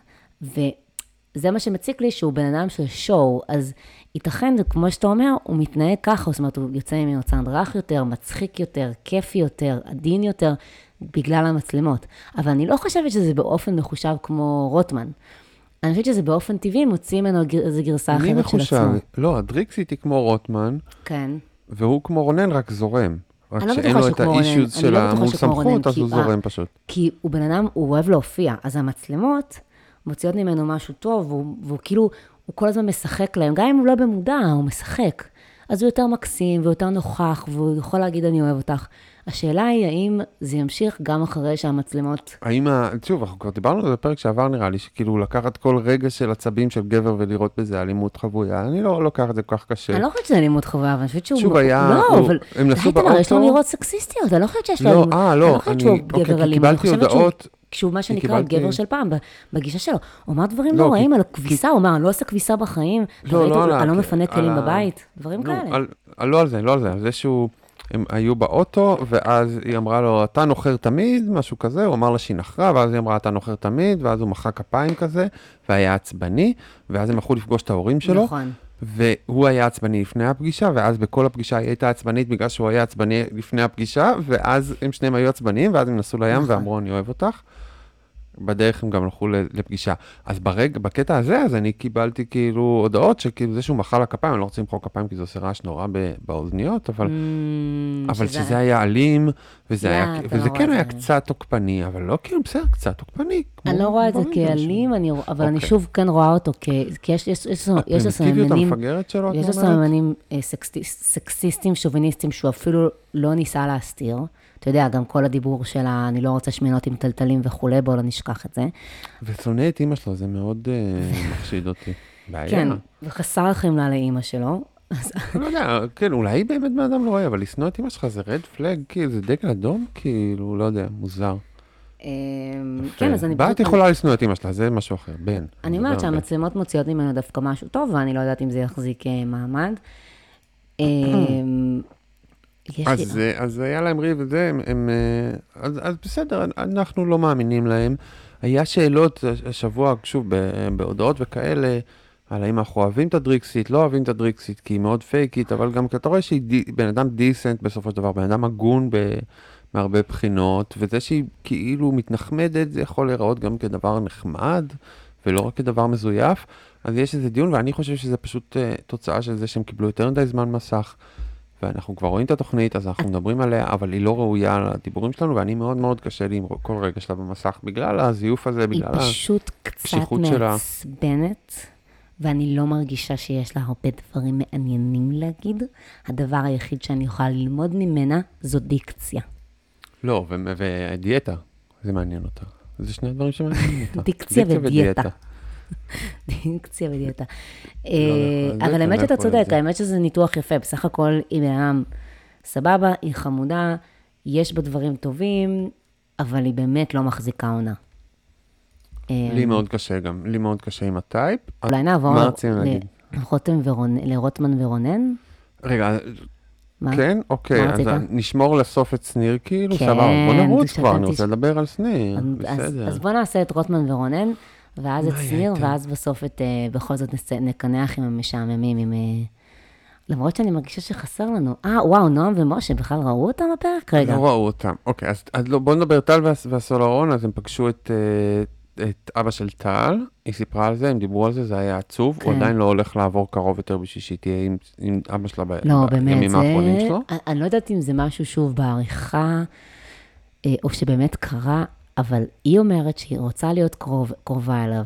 וזה מה שמציק לי, שהוא בן אדם של שואו, אז ייתכן, כמו שאתה אומר, הוא מתנהג ככה, זאת אומרת, הוא יוצא ממנו צעד רך יותר, מצחיק יותר, כיפי יותר, עדין יותר, בגלל המצלמות. אבל אני לא חושבת שזה באופן מחושב כמו רוטמן. אני חושבת שזה באופן טבעי מוציא ממנו איזו גרסה אחרת של מחושב? עצמו. לא, הדריקסיט היא כמו רוטמן, כן. והוא כמו רונן, רק זורם. רק אני לא שאין לו את. האישיוז אני של לא רונן, סמכות, אז הוא- זורם פשוט. כי הוא בן אדם, הוא אוהב להופיע, אז המצלמות מוציאות ממנו משהו טוב, והוא, והוא כאילו, הוא כל הזמן משחק להם, גם אם הוא לא במודע, הוא משחק. אז הוא יותר מקסים ויותר נוכח, והוא יכול להגיד אני אוהב אותך. השאלה היא, האם זה ימשיך גם אחרי שהמצלמות... האם, ה- שוב, אנחנו כבר דיברנו על זה בפרק שעבר נראה לי, שכאילו לקחת כל רגע של עצבים של גבר ולראות בזה אלימות חבויה, אני לא לוקח את זה כל כך קשה. אני לא חושבת שזה אלימות חובה, אבל אני חושבת שהוא... שוב, היה- לא, אבל... הם נסעו די, תמר, יש לו באוטו- אמירות סקסיסטיות, אני לא חושבת שיש לו... לא. אה, לא, לא אני- שהוא אוקיי, גבר אני קיבלתי שהוא... הודעות- כשהוא מה שנקרא גבר של פעם, בגישה שלו. הוא אמר דברים לא, לא כי- על הכביסה, הוא אמר, אני לא עושה כביסה בחיים. לא, לא אני לא מפנה כלים בבית, דברים כאלה. לא על זה, לא על זה, על זה שהוא, הם היו באוטו, ואז היא אמרה לו, אתה נוחר תמיד, משהו כזה, הוא אמר לה שהיא נחרה, ואז היא אמרה, אתה נוחר תמיד, ואז הוא מחא כפיים כזה, והיה עצבני, ואז הם הלכו לפגוש את ההורים שלו, נכון. והוא היה עצבני לפני הפגישה, ואז בכל הפגישה היא הייתה עצבנית בגלל שהוא היה עצבני לפני הפגישה, ואז הם שניהם היו עצבניים, ואז הם נסעו לים נכון. ואמרו, אני אוהב אותך. בדרך הם גם הלכו לפגישה. אז ברג, בקטע הזה, אז אני קיבלתי כאילו הודעות שכאילו זה שהוא מחא לה כפיים, אני לא רוצה למחוא כפיים כי זה עושה רעש נורא באוזניות, אבל, Mm, אבל שזה היה אלים, וזה, לא, היה, אתה וזה לא כן היה זה. קצת תוקפני, אבל לא כאילו, בסדר, קצת תוקפני. כמו אני לא רואה את זה כאלים, אני- אבל אני אוקיי. שוב כן רואה אותו כ... כי יש- יש יש יש לו סממנים... שלו, יש לו? סממנים אה, סקסיסטים, שוביניסטים, שהוא אפילו לא ניסה להסתיר. אתה יודע, גם כל הדיבור של ה... אני לא רוצה שמנות עם טלטלים וכולי, בואו לא נשכח את זה. ושונא את אימא שלו, זה מאוד אה, מחשיד אותי. בעיה. כן, וחסר חמלה לאימא שלו. לא יודע, כן, אולי היא באמת בן אדם לא רואה, אבל לשנוא את אימא שלך זה רד פלג, כאילו, זה דגל אדום, כאילו, לא יודע, מוזר. אה, כן, אז אני בת. יכולה לשנוא את אימא שלה, זה משהו אחר, בן. אני אומרת בן. שהמצלמות מוציאות ממנו דווקא משהו טוב, ואני לא יודעת אם זה יחזיק אה, מעמד. לי... אז, אז היה להם ריב וזה, הם, הם, אה, אז, אז בסדר, אנחנו לא מאמינים להם. היה שאלות השבוע, שוב, בהודעות וכאלה, על האם אנחנו אוהבים את הדריקסית, לא אוהבים את הדריקסית, כי היא מאוד פייקית, אבל גם אתה רואה שהיא די, בן אדם דיסנט בסופו של דבר, בן אדם הגון ב, מהרבה בחינות, וזה שהיא כאילו מתנחמדת, זה יכול להיראות גם כדבר נחמד, ולא רק כדבר מזויף. אז יש איזה דיון, ואני חושב שזה פשוט uh, תוצאה של זה שהם קיבלו יותר מדי זמן מסך. ואנחנו כבר רואים את התוכנית, אז אנחנו מדברים עליה, אבל היא לא ראויה לדיבורים שלנו, ואני מאוד מאוד קשה לי עם כל רגע שלה במסך, בגלל הזיוף הזה, היא בגלל ה... פשוט קצת הקשיחות שלה. מעצבנת, ואני לא מרגישה שיש לה הרבה דברים מעניינים להגיד. הדבר היחיד שאני יכולה ללמוד ממנה זו דיקציה. לא, ודיאטה, זה מעניין אותה. זה שני הדברים שמעניינים אותה. דיקציה ודיאטה. דיקציה ודיאטה. אה, זה אבל האמת לא שאתה צודק. האמת שזה ניתוח יפה. בסך הכל היא אדם סבבה, היא חמודה, יש בה דברים טובים, אבל היא באמת לא מחזיקה עונה. לי אמ, מאוד קשה גם, לי מאוד קשה עם הטייפ. אולי נעבור. לרוטמן ורונן? רגע, מה? כן? אוקיי, אז? נשמור לסוף את שניר כאילו, כן, סבבה. בוא נרוץ כבר, אני רוצה לדבר על שניר, בסדר. אז בוא נעשה את רוטמן ורונן, ואז את איתם? ואז בסוף את, אה, בכל זאת נס- נקנח עם המשעממים, עם... אה, למרות שאני מרגישה שחסר לנו. אה, וואו, נועם ומשה, בכלל ראו אותם בפרק? רגע. לא ראו אותם. אוקיי, אז, אז לא, בוא נדבר טל והס- והסולרון, אז הם פגשו את, אה, את אבא של טל, היא סיפרה על זה, הם דיברו על זה, זה היה עצוב, הוא כן. עדיין לא הולך לעבור קרוב יותר בשביל שהיא תהיה עם, עם אבא שלה ב, לא, בימים זה... האחרונים שלו. אני- אני לא יודעת אם זה משהו שוב בעריכה, או שבאמת קרה, אבל היא אומרת שהיא רוצה להיות קרוב, קרובה אליו.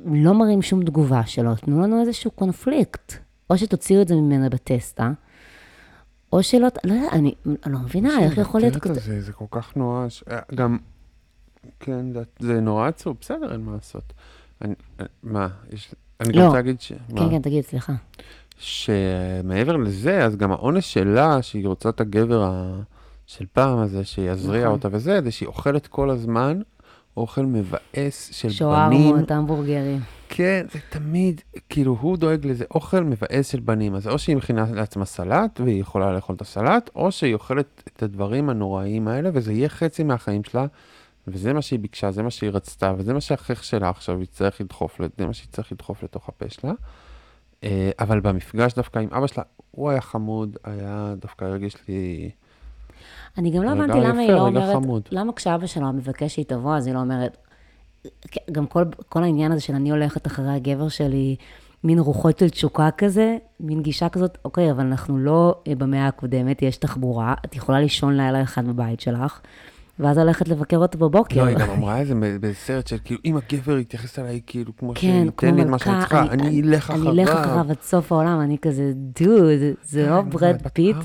לא מראים שום תגובה שלו, תנו לנו איזשהו קונפליקט. או שתוציאו את זה ממנה בטסטה, או שלא, לא יודע, אני לא מבינה, איך יכול להיות? הזה, זה כל כך נואש. אה, גם, כן, זה, נורא עצוב, בסדר, אין מה לעשות. אני, אה, מה, יש, אני גם לא. רוצה להגיד ש... מה? כן, כן, תגיד, סליחה. שמעבר לזה, אז גם העונש שלה, שהיא רוצה את הגבר ה... של פעם הזה, שיזריע נכון. אותה וזה, זה שהיא אוכלת כל הזמן אוכל מבאס של בנים. שווארמות, המבורגרים. כן, זה תמיד, כאילו, הוא דואג לזה אוכל מבאס של בנים. אז או שהיא מכינה לעצמה סלט, והיא יכולה לאכול את הסלט, או שהיא אוכלת את הדברים הנוראיים האלה, וזה יהיה חצי מהחיים שלה, וזה מה שהיא ביקשה, זה מה שהיא רצתה, וזה מה שהחייך שלה עכשיו יצטרך לדחוף, ל- זה מה שהיא צריך לדחוף לתוך הפה שלה. אה, אבל במפגש דווקא עם אבא שלה, הוא היה חמוד, היה דווקא הרגיש לי... אני גם לא הבנתי למה היא יפה, לא אומרת, חמוד. למה כשאבא שלה מבקש שהיא תבוא, אז היא לא אומרת, גם כל, כל העניין הזה של אני הולכת אחרי הגבר שלי, מין רוחות של תשוקה כזה, מין גישה כזאת, אוקיי, אבל אנחנו לא אה, במאה הקודמת, יש תחבורה, את יכולה לישון לילה אחד בבית שלך, ואז ללכת לבקר אותו בבוקר. לא, היא גם אמרה את זה בסרט של כאילו, אם הגבר יתייחס אליי כאילו כמו כן, שייתן לי את מה שאני צריכה, אני אלך אחריו. אני אלך אחריו עד סוף העולם, אני כזה, דוד, זה לא כן, בראד בת פיט,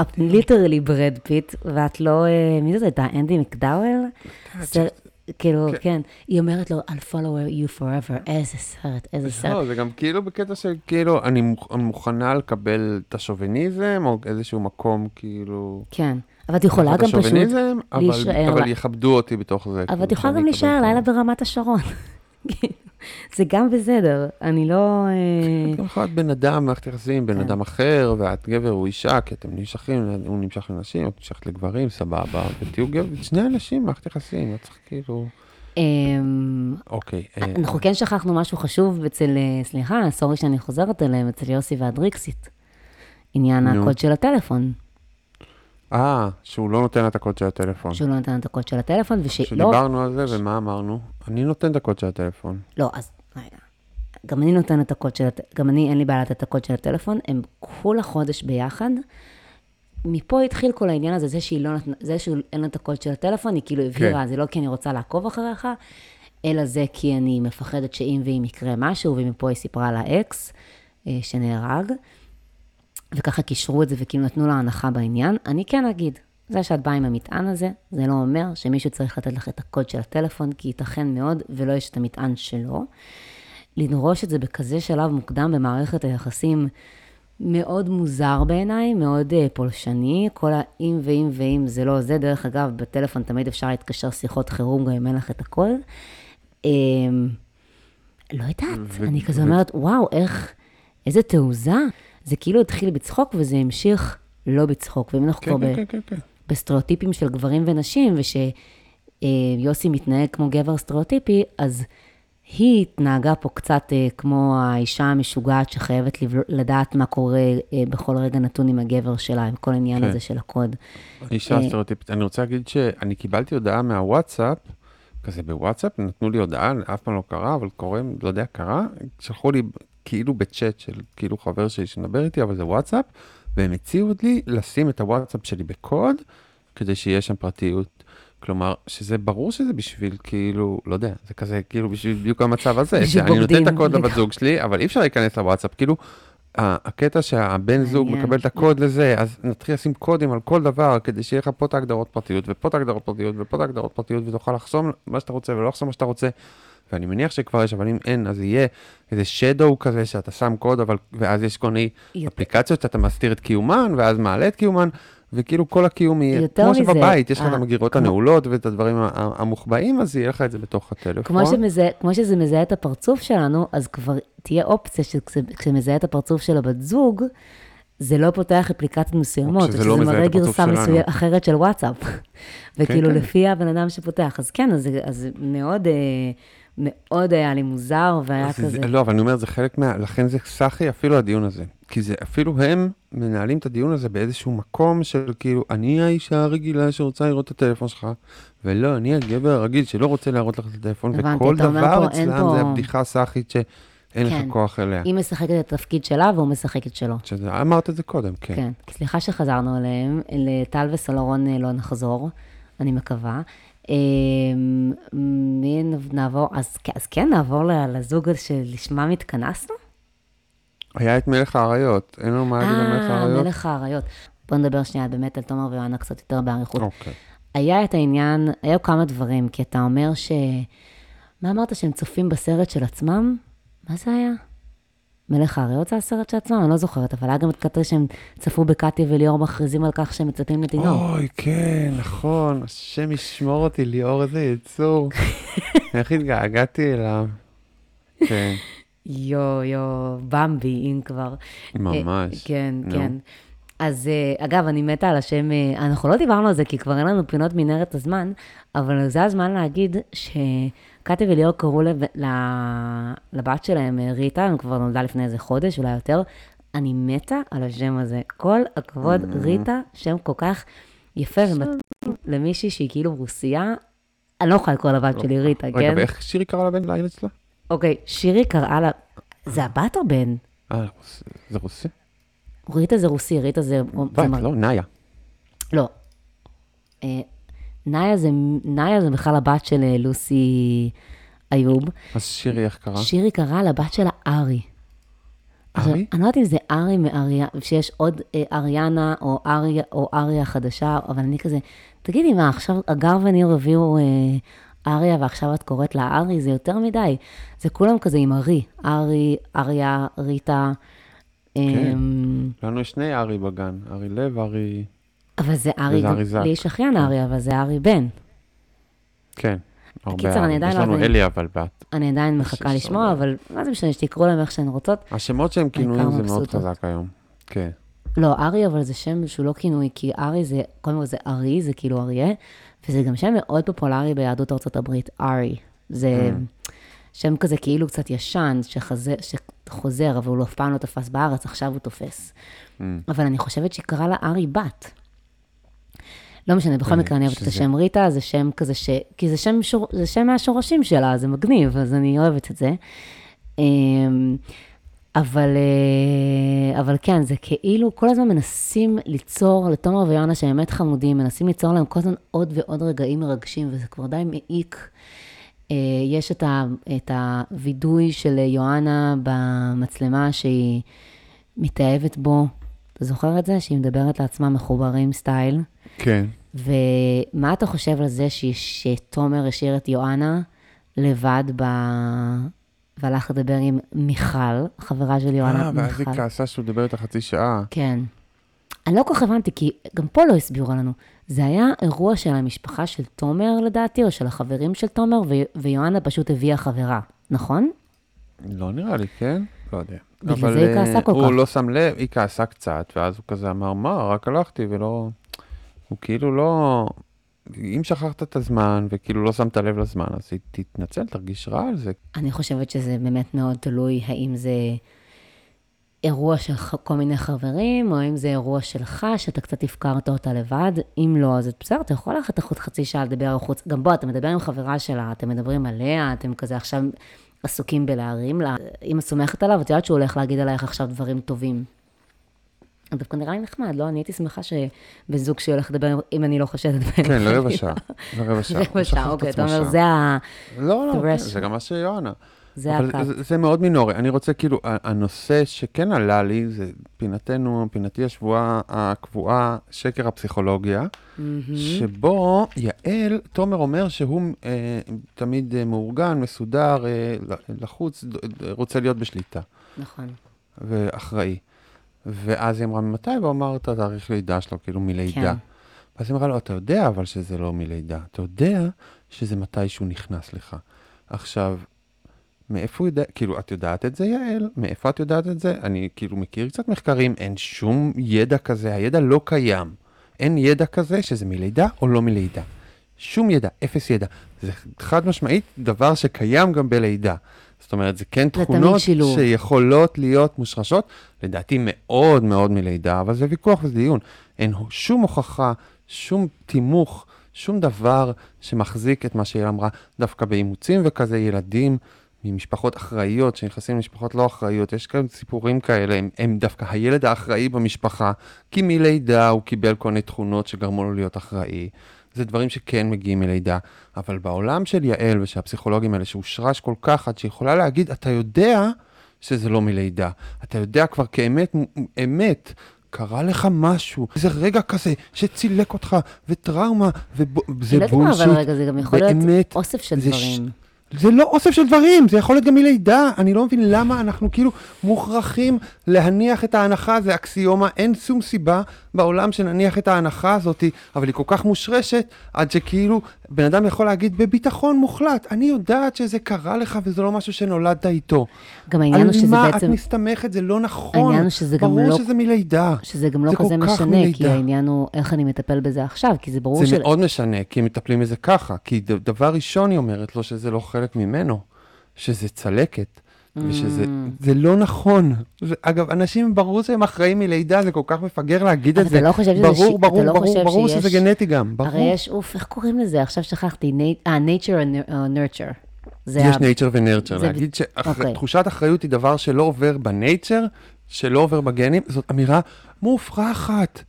את literally בראד פיט, ואת לא, אה, מי זאת הייתה? אנדי מקדאוול? כאילו, כן. כן, היא אומרת לו, I'll follow you forever, איזה סרט, איזה סרט. לא, זה גם כאילו בקטע של כאילו, אני מוכנה לקבל את השוביניזם, או איזשהו מקום כאילו... כן, אבל את יכולה את גם פשוט אבל- להישאר אבל לה- יכבדו אותי בתוך זה. אבל את יכולה גם להישאר את לילה ברמת השרון. זה גם בסדר, אני לא... אה, את גם יכולה להיות בן אדם, מערכת יחסים, בן כן. אדם אחר, ואת גבר או אישה, כי אתם נמשכים, הוא נמשך לנשים, את נמשכת לגברים, סבבה, ותהיו גבר, שני אנשים, מערכת יחסים, לא צריך כאילו... אמ, אוקיי. אה, אנחנו כן שכחנו משהו חשוב אצל, אה, סליחה, סורי שאני חוזרת אליהם, אצל יוסי והדריקסיט. עניין. הקוד של הטלפון, אה, שהוא לא נותן לה את הקוד של הטלפון. שהוא לא נתן את הקוד של הטלפון, ושלא... כשדיברנו על זה, ומה אמרנו? אני נותן את הקוד של הטלפון. לא, אז רגע. גם אני נותנת את הקוד של הטלפון, גם אני, אין לי בעיה לתת את הקוד של הטלפון, הם כולה חודש ביחד. מפה התחיל כל העניין הזה, זה שהיא לא נתנה, זה שאין לה את הקוד של הטלפון, היא כאילו הבהירה, זה לא כי אני רוצה לעקוב אחריך, אלא זה כי אני מפחדת שאם ואם יקרה משהו, ומפה היא סיפרה לאקס אה, שנהרג, וככה קישרו את זה וכאילו נתנו לה הנחה בעניין. אני כן אגיד, זה שאת באה עם המטען הזה, זה לא אומר שמישהו צריך לתת לך את הקוד של הטלפון, כי ייתכן מאוד ולא יש את המטען שלו. לדרוש את זה בכזה שלב מוקדם במערכת היחסים מאוד מוזר בעיניי, מאוד uh, פולשני. כל האם ואם ואם זה לא זה. דרך אגב, בטלפון תמיד אפשר להתקשר שיחות חירום גם אם אין לך את הכל. Um, לא יודעת, ו- אני כזה ו- אומרת, וואו, איך, איזה תעוזה. זה כאילו התחיל בצחוק וזה המשיך לא בצחוק. ואם אנחנו כן, כבר ב... כן, כן, כן. בסטריאוטיפים של גברים ונשים, ושיוסי מתנהג כמו גבר סטריאוטיפי, אז היא התנהגה פה קצת אה, כמו האישה המשוגעת שחייבת לב- לדעת מה קורה אה, בכל רגע נתון עם הגבר שלה, עם כל העניין כן. הזה של הקוד. אישה אה, סטריאוטיפית. אני רוצה להגיד שאני קיבלתי הודעה מהוואטסאפ, כזה בוואטסאפ, נתנו לי הודעה, אף פעם לא קרה, אבל קורה, לא יודע, קרה, שלחו לי כאילו בצ'אט של כאילו חבר שלי שמדבר איתי, אבל זה וואטסאפ, והם הציעו לי לשים את הוואטסאפ שלי בקוד, כדי שיהיה שם פרטיות. כלומר, שזה ברור שזה בשביל כאילו, לא יודע, זה כזה כאילו בשביל בדיוק המצב הזה, שאני נותן את הקוד לבת. זוג שלי, אבל אי אפשר להיכנס לוואטסאפ, כאילו, הקטע שהבן זוג. מקבל את הקוד לזה, אז נתחיל לשים קודים על כל דבר, כדי שיהיה לך פה את ההגדרות פרטיות, ופה את ההגדרות פרטיות, ופה את ההגדרות פרטיות, ותוכל לחסום מה שאתה רוצה ולא לחסום מה שאתה רוצה. ואני מניח שכבר יש, אבל אם אין, אז יהיה איזה שדו כזה שאתה שם קוד, אבל, ואז יש כל מיני אפליקציות שאתה מסתיר את קיומן, ואז מעלה את קיומן, וכאילו כל הקיום יהיה, כמו מזה, שבבית יש לך את אה, המגירות כמו- הנעולות ואת הדברים המוחבאים, אז יהיה לך את זה בתוך הטלפון. כמו, שמזה, כמו שזה מזהה את הפרצוף שלנו, אז כבר תהיה אופציה שכשמזהה את הפרצוף של הבת זוג, זה לא פותח אפליקציות מסוימות, לא שזה מזהה מראה גרסה. מסוימת אחרת של וואטסאפ. וכאילו כן. לפי הבן אדם שפותח. אז כן, אז, אז מאוד, אה, מאוד היה לי מוזר, והיה כזה... זה, לא, אבל אני אומר, זה חלק מה... לכן זה סחי אפילו הדיון הזה. כי זה, אפילו הם מנהלים את הדיון הזה באיזשהו מקום של כאילו, אני האישה הרגילה שרוצה לראות את הטלפון שלך, ולא, אני הגבר הרגיל שלא רוצה להראות לך את הטלפון, הבנתי, וכל דבר פה, אין אצלם פה- זה הבדיחה הסאחית שאין כן. לך כוח אליה. היא משחקת את התפקיד שלה והוא משחק את שלו. שזה, אמרת את זה קודם, כן. כן. סליחה שחזרנו אליהם, לטל וסולרון אה, לא נחזור, אני מקווה. אה, מי נעבור? אז, אז כן, נעבור לזוג שלשמם התכנסנו? היה את מלך האריות, אין לנו מה להגיד על מלך אה, האריות? מלך האריות. בוא נדבר שנייה באמת על תומר ויואנה קצת יותר באריכות. אוקיי. היה את העניין, היו כמה דברים, כי אתה אומר ש... מה אמרת, שהם צופים בסרט של עצמם? מה זה היה? מלך האריות זה הסרט של עצמם? אני לא זוכרת, אבל היה גם את קטרי שהם צפו בקטי וליאור מכריזים על כך שהם מצפים לתינוק. אוי, כן, נכון, השם ישמור אותי, ליאור, איזה יצור. איך התגעגעתי אליו. כן, יו, יו, במבי, אם כבר. ממש. אה, כן. כן. אז אה, אגב, אני מתה על השם, אה, אנחנו לא דיברנו על זה, כי כבר אין לנו פינות מנהרת הזמן, אבל זה הזמן להגיד שקטי וליאור קראו לב- ל- לבת שלהם, אה, ריטה, הם כבר נולדה לפני איזה חודש, אולי יותר. אני מתה על השם הזה. כל הכבוד, Mm. ריטה, שם כל כך יפה ומתאים למישהי שהיא כאילו רוסייה. אני לא יכולה לקרוא לבת שלי ריטה, רגע, כן? ואיך שירי קרא לבן לילד שלה? אוקיי, שירי קראה לה... זה הבת או בן? אה, זה רוסי? ריטה זה רוסי, ריטה זה... זה בת, מר- לא, נאיה. לא. אה, נאיה זה, נאיה זה בכלל הבת של אה, לוסי איוב. אז שירי איך קרא? שירי קראה לבת שלה ארי. עכשיו, ארי? אני לא יודעת אם זה ארי מאריה, שיש עוד אה, אריאנה או אריה או אריה חדשה, אבל אני כזה, תגידי מה, עכשיו הגר וניר הביאו אה, אריה ועכשיו את קוראת לה ארי, זה יותר מדי. זה כולם כזה עם ארי, ארי, אריה, ריטה. כן. אמ, לנו יש שני ארי בגן, ארי לב, ארי... אבל זה ארי, גם-. לי יש אחיין ארי, אבל זה ארי בן. כן. בקיצר, אני. עדיין יש לא לנו אלי אבל בת. אני עדיין מחכה לשמוע. אבל מה זה משנה, שתקראו להם איך שהן רוצות. השמות שהם כינויים זה מאוד. חזק היום. כן. לא, ארי, אבל זה שם שהוא לא כינוי, כי ארי זה, קודם כל זה ארי, זה כאילו אריה, וזה גם שם מאוד פופולרי ביהדות ארצות הברית, ארי. זה שם כזה כאילו קצת ישן, שחוזר, אבל הוא אף פעם לא תפס בארץ, עכשיו הוא תופס. אבל אני חושבת שהיא קראה לה ארי בת. לא משנה, בכל אה, מקרה אני אוהבת את השם ריטה, זה שם כזה ש... כי זה שם, שור... זה שם מהשורשים שלה, זה מגניב, אז אני אוהבת את זה. אמ, אבל, אה, אבל כן, זה כאילו כל הזמן מנסים ליצור לתומר ויונה שהם באמת חמודים, מנסים ליצור להם כל הזמן עוד ועוד רגעים מרגשים, וזה כבר די מעיק. אה, יש את, ה, את הווידוי של יואנה במצלמה שהיא מתאהבת בו. אתה זוכר את זה? שהיא מדברת לעצמה מחוברים סטייל. כן. ומה אתה חושב על זה ש... שתומר השאיר את יואנה לבד ב... והלך לדבר עם מיכל, חברה של יואנה, אה, ואז היא מיכל. כעסה שהוא דיבר איתה חצי שעה. כן. אני לא כל כך הבנתי, כי גם פה לא הסבירו לנו. זה היה אירוע של המשפחה של תומר, לדעתי, או של החברים של תומר, ו... ויואנה פשוט הביאה חברה, נכון? לא נראה לי, כן? לא יודע. בגלל אבל, זה היא כעסה אה, כל הוא כך. לא שם לב, היא כעסה קצת, ואז הוא כזה אמר, מה, רק הלכתי ולא... הוא כאילו לא... אם שכחת את הזמן, וכאילו לא שמת לב לזמן, אז תתנצל, תרגיש רע על זה. אני חושבת שזה באמת מאוד תלוי האם זה אירוע של כל מיני חברים, או האם זה אירוע שלך, שאתה קצת הפקרת אותה לבד. אם לא, אז בסדר, אתה יכול ללכת החוץ חצי שעה לדבר החוץ. גם בוא, אתה מדבר עם חברה שלה, אתם מדברים עליה, אתם כזה עכשיו עסוקים בלהרים לה. אם את סומכת עליו, את יודעת שהוא הולך להגיד עלייך עכשיו דברים טובים. דווקא נראה לי נחמד, לא? אני הייתי שמחה שבזוג שהולך לדבר, אם אני לא חושדת בהם. כן, שעה. לרבע שעה. הוא רבע שעה, את אוקיי, אתה אומר. זה ה... לא, לא, כן. זה גם מה שיואנה. זה הקו. זה, מאוד מינורי. אני רוצה, כאילו, הנושא שכן עלה לי, זה פינתנו, פינתי השבועה הקבועה, שקר הפסיכולוגיה, שבו יעל, תומר אומר שהוא אה, תמיד אה, מאורגן, מסודר, אה, לחוץ, רוצה להיות בשליטה נכון. ואחראי. ואז היא אמרה, ממתי? והוא אמר את התאריך לידה שלו, כאילו מלידה. כן. ואז היא אמרה לו, אתה יודע אבל שזה לא מלידה. אתה יודע שזה מתי שהוא נכנס לך. עכשיו, מאיפה הוא יודע, כאילו, את יודעת את זה, יעל? מאיפה את יודעת את זה? אני כאילו מכיר קצת מחקרים, אין שום ידע כזה, הידע לא קיים. אין ידע כזה שזה מלידה או לא מלידה. שום ידע, אפס ידע. זה חד משמעית דבר שקיים גם בלידה. זאת אומרת, זה כן תכונות. שיכולות להיות מושרשות, לדעתי מאוד מאוד מלידה, אבל זה ויכוח וזה דיון. אין שום הוכחה, שום תימוך, שום דבר שמחזיק את מה שהיא אמרה, דווקא באימוצים וכזה, ילדים ממשפחות אחראיות, שנכנסים למשפחות לא אחראיות, יש כאלה סיפורים כאלה, הם, הם דווקא הילד האחראי במשפחה, כי מלידה הוא קיבל כל מיני תכונות שגרמו לו להיות אחראי. זה דברים שכן מגיעים מלידה, אבל בעולם של יעל ושל הפסיכולוגים האלה, שהושרש כל כך עד שיכולה להגיד, אתה יודע שזה לא מלידה. אתה יודע כבר כאמת, אמת, קרה לך משהו, איזה רגע כזה שצילק אותך, וטראומה, וזה אני לא יודעת מה, בולשיט. אבל רגע, זה גם יכול להיות באמת, אוסף של דברים. זה לא אוסף של דברים, זה יכול להיות גם מלידה. אני לא מבין למה אנחנו כאילו מוכרחים להניח את ההנחה, זה אקסיומה, אין שום סיבה בעולם שנניח את ההנחה הזאת, אבל היא כל כך מושרשת, עד שכאילו בן אדם יכול להגיד בביטחון מוחלט, אני יודעת שזה קרה לך וזה לא משהו שנולדת איתו. גם העניין הוא שזה על מה בעצם, את מסתמכת? זה לא נכון. העניין הוא שזה גם ברור לא- שזה מלידה. שזה גם לא זה כזה משנה, כי מלידה. העניין הוא איך אני מטפל בזה עכשיו, כי זה ברור זה של... מאוד משנה, כי מטפלים בזה ככה. כי דבר ראשון היא אומרת לו שזה לא חלק ממנו, שזה צלקת, ושזה זה לא נכון. זה, אגב, אנשים ברור שהם אחראים מלידה, זה כל כך מפגר להגיד את אבל זה. אתה לא חושב שזה ברור, ברור, לא ברור, ברור שזה גנטי גם, ברור. הרי יש, אוף, איך קוראים לזה? עכשיו שכחתי, אה, nature and nurture. זה יש nature ו-nurture. להגיד אוקיי. שתחושת אחריות היא דבר שלא עובר בנייצ'ר, שלא עובר בגנים, זאת אמירה מופרכת,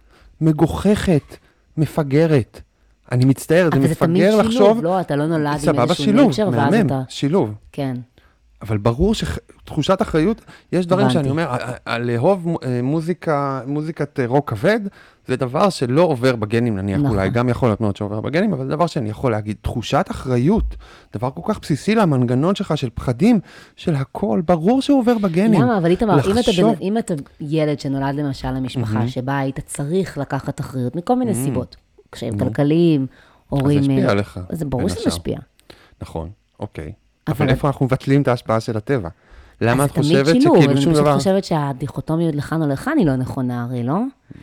מגוחכת, מפגרת. אני מצטער, זה אבל זה תמיד מפגר שילוב, לחשוב... לא, אתה לא נולד עם סבבה, איזשהו שילוב, nature, ואז מהמם, אתה... שילוב. כן. אבל ברור שתחושת אחריות, יש דברים הבנתי. שאני אומר, לאהוב אה, מוזיקה, מוזיקת אה, רוק כבד, זה דבר שלא עובר בגנים נניח, נכון. אולי גם יכול להיות מאוד שעובר בגנים, אבל זה דבר שאני יכול להגיד, תחושת אחריות, דבר כל כך בסיסי למנגנון שלך של פחדים, של הכל, ברור שהוא עובר בגנים. למה? אבל איתמר, אם אתה, אם אתה ילד שנולד למשל למשפחה שבה היית צריך לקחת אחריות מכל מיני סיבות, קשיים כלכליים, הורים... השפיע אה, עליך, זה ברור שזה. משפיע. נכון, אוקיי. אבל- איפה אנחנו מבטלים את ההשפעה של הטבע? למה את אז תמיד חושבת שילוב, שכאילו אני שום פשוט דבר... חושבת שהדיכוטומיות לכאן או לכאן היא לא נכונה, הרי לא?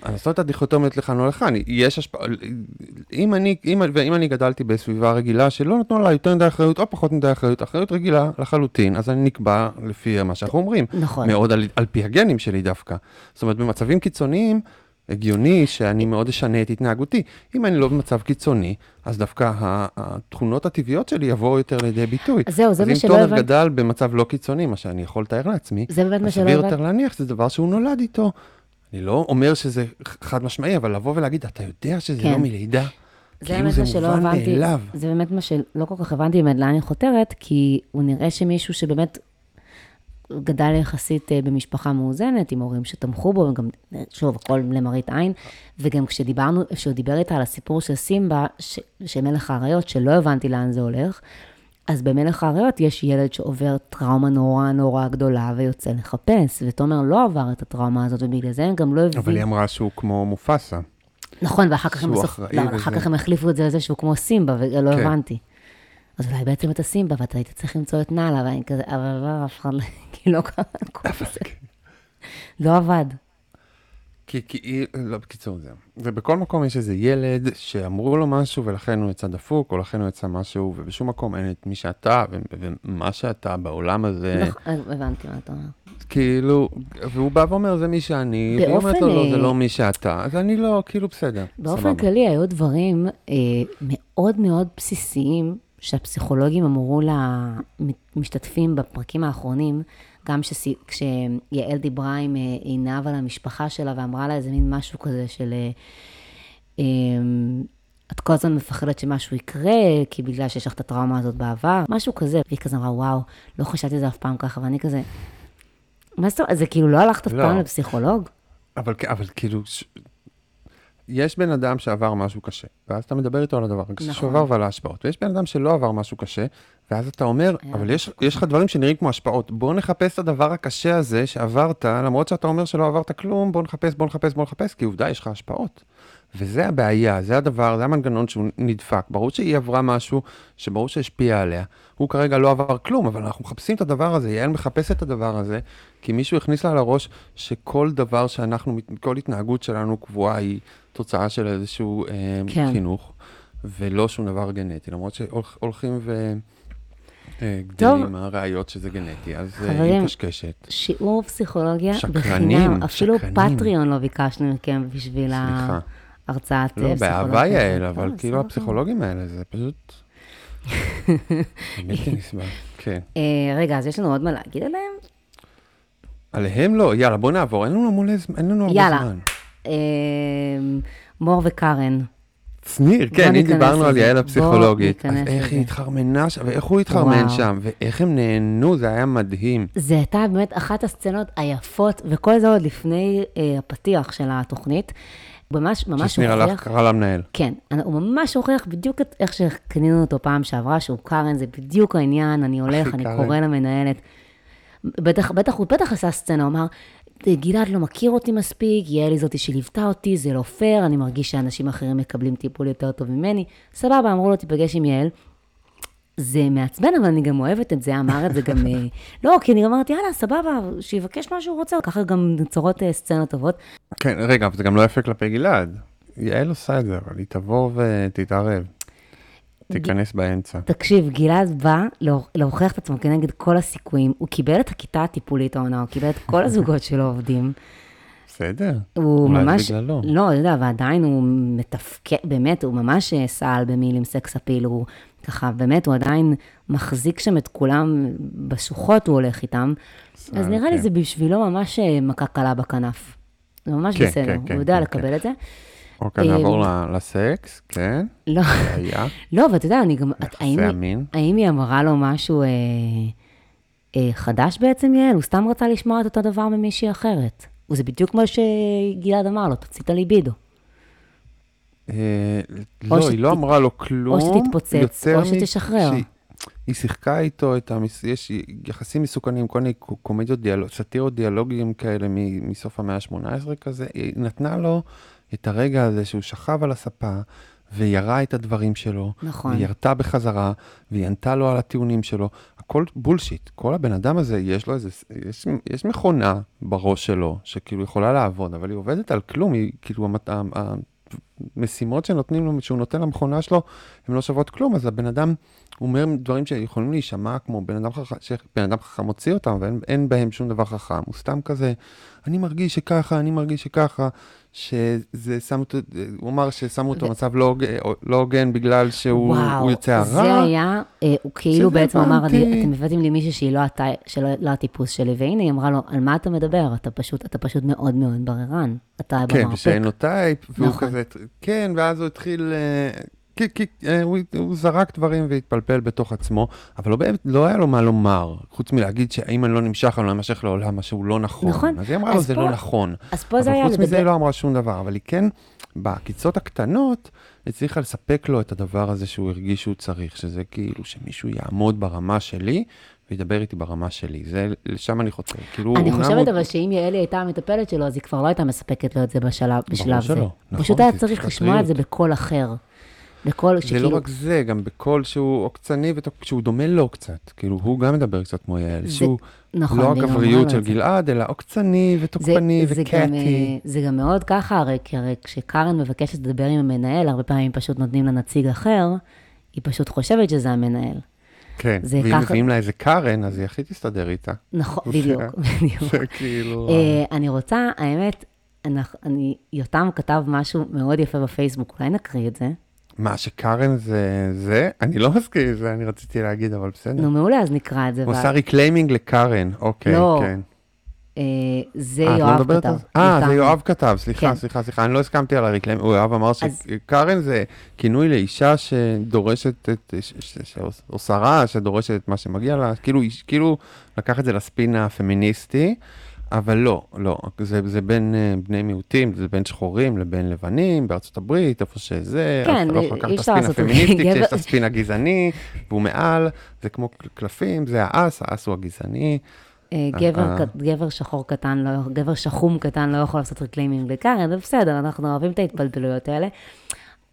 אני עושה את הדיכוטומיות לכאן או לכאן, יש השפעה, אם אני, אם, ואם אני גדלתי בסביבה רגילה שלא נתנו לה יותר מדי אחריות או פחות מדי אחריות, אחריות רגילה לחלוטין, אז אני נקבע לפי מה שאנחנו אומרים. נכון. מאוד על, על פי הגנים שלי דווקא. זאת אומרת, במצבים קיצוניים, הגיוני שאני מאוד אשנה את התנהגותי. אם אני לא במצב קיצוני, אז דווקא התכונות הטבעיות שלי יבואו יותר לידי ביטוי. אז זהו, זה אז מה אם שלא תומר הבנתי. גדל במצב לא קיצוני, מה שאני יכול לתאר לעצמי, זה באמת מה אז שלא הבנתי. יותר להניח שזה דבר שהוא נולד איתו. אני לא אומר שזה חד משמעי, אבל לבוא ולהגיד, אתה יודע שזה כן. לא מלידה, זה כאילו זה מובן מאליו. זה באמת מה שלא כל כך הבנתי באמת לאן היא חותרת, כי הוא נראה שמישהו שבאמת גדל יחסית אה, במשפחה מאוזנת, עם הורים שתמכו בו, וגם, אה, שוב, הכל למראית עין, וגם כשדיברנו, כשהוא דיבר איתה על הסיפור של סימבה, ש- של מלך האריות, שלא הבנתי לאן זה הולך, אז במלך האריות יש ילד שעובר טראומה נורא נורא גדולה ויוצא לחפש, ותומר לא עבר את הטראומה הזאת, ובגלל זה הם גם לא הבינו. אבל היא אמרה שהוא כמו מופסה. נכון, ואחר כך הם בסוף, לא, אחר. כך הם החליפו את זה לזה שהוא כמו סימבה, ולא כן. הבנתי. אז אולי בעצם אתה סימבה, ואתה היית צריך למצוא את נאלה, ואני כזה, אבל לא, אף אחד לא, כי לא קרה כל זה. לא עבד. כי, כי לא, בקיצור זה. ובכל מקום יש איזה ילד שאמרו לו משהו ולכן הוא יצא דפוק, או לכן הוא יצא משהו, ובשום מקום אין את מי שאתה, ומה שאתה בעולם הזה, נכון, הבנתי מה אתה אומר. כאילו, והוא בא ואומר, זה מי שאני, והיא אומרת לו, לא, זה אה, לא מי שאתה, אז אני לא, כאילו, בסדר, באופן. כללי, היו דברים אה, מאוד מאוד בסיסיים שהפסיכולוגים אמרו למשתתפים בפרקים האחרונים, גם כשסי- כשיעל דיברה עם אה, עינב על המשפחה שלה ואמרה לה איזה מין משהו כזה של... אה, אה, את כל הזמן מפחדת שמשהו יקרה, כי בגלל שיש לך את הטראומה הזאת בעבר, משהו כזה. והיא כזה אמרה, וואו, לא חשבתי על זה אף פעם ככה, ואני כזה, מה זאת אומרת? זה כאילו לא הלכת אף לא. פעם לפסיכולוג? אבל, אבל כאילו. יש בן אדם שעבר משהו קשה, ואז אתה מדבר איתו על הדבר הקשה נכון. שהוא עבר ועל ההשפעות, ויש בן אדם שלא עבר משהו קשה, ואז אתה אומר, אבל יש, יש לך דברים שנראים כמו השפעות, בוא נחפש את הדבר הקשה הזה שעברת, למרות שאתה אומר שלא עברת כלום, בוא נחפש, בוא נחפש, בוא נחפש, כי עובדה, יש לך השפעות. וזה הבעיה, זה הדבר, זה המנגנון שהוא נדפק. ברור שהיא עברה משהו שברור שהשפיע עליה. הוא כרגע לא עבר כלום, אבל אנחנו מחפשים את הדבר הזה, יעל מחפשת את הדבר הזה, כי מישהו הכניס לה לראש שכל דבר שאנחנו, כל התנהגות שלנו קבועה היא תוצאה של איזשהו אה, כן. חינוך, ולא שום דבר גנטי, למרות שהולכים ו... אה. גדלים הראיות שזה גנטי, אז אה, היא חברים, מקשקשת. שיעור פסיכולוגיה שקרנים, בחינם, אפילו שקרנים. פטריון לא ביקשנו מכם בשביל סליחה. ההרצאת לא, פסיכולוגיה. באהבה יעל, טוב, אבל כאילו. הפסיכולוגים האלה, זה פשוט... בלתי נסבל. כן. אה, רגע, אז יש לנו עוד מה להגיד עליהם? עליהם לא, יאללה, בוא נעבור, אין לנו מלא זמן, אין לנו הרבה יאללה. זמן. אה, מור וקארן. שניר, בוא כן, אם דיברנו על. יעל הפסיכולוגית, אז איך. היא התחרמנה שם, ואיך הוא התחרמן. שם, ואיך הם נהנו, זה היה מדהים. זה הייתה באמת אחת הסצנות היפות, וכל זה עוד לפני אה, הפתיח של התוכנית. ממש, ממש ששניר הלך, הוכיח, קרא למנהל. כן, הוא ממש הוכיח בדיוק את איך שקנינו אותו פעם שעברה, שהוא קארן, זה בדיוק העניין, אני הולך, אני קארן. קורא למנהלת. בטח, בטח, הוא בטח עשה סצנה, הוא אמר, גלעד לא מכיר אותי מספיק, יעל היא זאתי שליוותה אותי, זה לא פייר, אני מרגיש שאנשים אחרים מקבלים טיפול יותר טוב ממני. סבבה, אמרו לו, תיפגש עם יעל. זה מעצבן, אבל אני גם אוהבת את זה, אמר את זה גם... אה, לא, כי אני גם אמרתי, יאללה, סבבה, שיבקש מה שהוא רוצה, ככה גם נוצרות אה, סצנות טובות. כן, רגע, אבל זה גם לא יפה כלפי גלעד. יעל עושה את זה, אבל היא תבוא ותתערב. תיכנס באמצע. תקשיב, גלעד בא להוכ- להוכיח את עצמו כנגד כל הסיכויים. הוא קיבל את הכיתה הטיפולית העונה, הוא קיבל את כל הזוגות שלו עובדים. בסדר. הוא אולי ממש, בגללו. לא, אתה יודע, ועדיין הוא מתפקד, באמת, הוא ממש אה, סל במילים סקס אפיל, הוא ככה, באמת, הוא עדיין מחזיק שם את כולם בשוחות, הוא הולך איתם. אז נראה לי כן. זה בשבילו ממש אה, מכה קלה בכנף. זה ממש כן, בסדר, כן, הוא יודע לקבל את זה. אוקיי, אה, נעבור לסקס, כן, לא. לא, ואתה יודע, אני גם, יחסי האם היא- המין. האם היא אמרה לו משהו אה, אה, חדש בעצם, יעל? הוא סתם רצה לשמוע את אותו דבר ממישהי אחרת. וזה בדיוק מה שגלעד אמר לו, תוציא את הליבידו. אה, לא, היא לא אמרה לו כלום. או שתתפוצץ, או שתשחרר. היא שיחקה איתו את המס... יש יחסים מסוכנים, כל מיני קומדיות, דיאלוג, סאטירות דיאלוגיים כאלה מסוף המאה ה-18 כזה. היא נתנה לו את הרגע הזה שהוא שכב על הספה וירה את הדברים שלו. נכון. והיא ירתה בחזרה, והיא ענתה לו על הטיעונים שלו. הכל בולשיט. כל הבן אדם הזה, יש לו איזה, יש, יש מכונה בראש שלו, שכאילו יכולה לעבוד, אבל היא עובדת על כלום, היא כאילו, המת- המשימות שנותנים לו, שהוא נותן למכונה שלו, הן לא שוות כלום, אז הבן אדם אומר דברים שיכולים להישמע כמו בן אדם חכם, שבן אדם חכם מוציא אותם, אבל אין, אין בהם שום דבר חכם. הוא סתם כזה, אני מרגיש שככה, אני מרגיש שככה, שזה שם אותו, הוא אמר ששמו אותו ו- במצב לא הוג- לא הוגן בגלל שהוא וואו, יוצא זה הרע. היה, אה, הוא כאילו בעצם אמר. "אני- אתם הבאתם לי מישהי שהיא לא אתה- שלא לא הטיפוס שלי, והנה היא אמרה לו, על מה אתה מדבר? אתה פשוט, אתה פשוט מאוד מאוד בררן. אתה כן, במרפק. ושאין לו טייפ, והוא נכון. כזה, כן, ואז הוא התחיל, אה, כי, כי, אה, הוא, הוא זרק דברים והתפלפל בתוך עצמו, אבל לא באמת, לא היה לו מה לומר, חוץ מלהגיד שאם אני לא נמשך, אני לא אמשך לעולם, מה שהוא לא נכון. נכון. אז היא אמרה לו, אז זה פה- לא נכון. אז פה זה אבל היה חוץ מזה לדבר- היא לא אמרה שום דבר, אבל היא כן, בקיצות הקטנות, הצליחה לספק לו את הדבר הזה שהוא הרגיש שהוא צריך, שזה כאילו שמישהו יעמוד ברמה שלי, וידבר איתי ברמה שלי. זה, לשם אני חותר. כאילו, אני חושבת הוא- אבל שאם יעלי הייתה המטפלת שלו, אז היא כבר לא הייתה מספקת לו את זה בשלב, בשלב זה. שלא, נכון, פשוט היה זה צריך לשמוע את זה. בקול אחר. בקול זה שכאילו... לא רק זה, גם בקול שהוא עוקצני, שהוא דומה לו קצת. כאילו, הוא גם מדבר קצת כמו יעל, זה- שהוא נכון, לא הגבריות של זה. גלעד, אלא עוקצני ותוקפני זה, זה, גם, וקאטי. אה, זה גם מאוד ככה, הרי, כי הרי כשקארן מבקשת לדבר עם המנהל, הרבה פעמים פשוט נותנים לה נציג אחר, היא פשוט חושבת שזה המנהל. כן, זה ואם ככה- מביאים לה איזה קארן, אז היא הכי תסתדר איתה. נכון, זה- בדיוק, בדיוק. זה כאילו... אה, אני רוצה, האמת, אנחנו- אני, יותם כתב משהו מאוד יפה בפייסבוק, אולי נקריא את זה. מה, שקארן זה זה? אני לא מסכים עם זה, אני רציתי להגיד, אבל בסדר. נו, מעולה, אז נקרא את זה. הוא עושה reclaiming לקארן, אוקיי, לא, כן. אה, זה אה, לא יואב כתב. על זה? אה, יותם. זה יואב כתב, סליחה, כן. סליחה, סליחה, אני לא הסכמתי על ה reclaiming, יואב אמר אז- שקארן זה כינוי לאישה שדורשת את, ש- ש- ש- שעושה רע, שדורשת את מה שמגיע לה, כאילו, כאילו לקח את זה לספין הפמיניסטי, אבל לא, לא, זה, זה בין אה, בני מיעוטים, זה בין שחורים לבין לבנים בארצות הברית, איפה שזה, כן, אתה לא יכול לקחת את הספין. הפמיניסטי, גבר- כשיש את הספין הגזעני, והוא מעל, זה כמו קלפים, זה האס, האס הוא הגזעני. אה, גבר, אה. ק- גבר שחור קטן, לא, גבר שחום קטן לא יכול לעשות רקלימים לקארן, זה בסדר, אנחנו אוהבים את ההתפלפלויות האלה.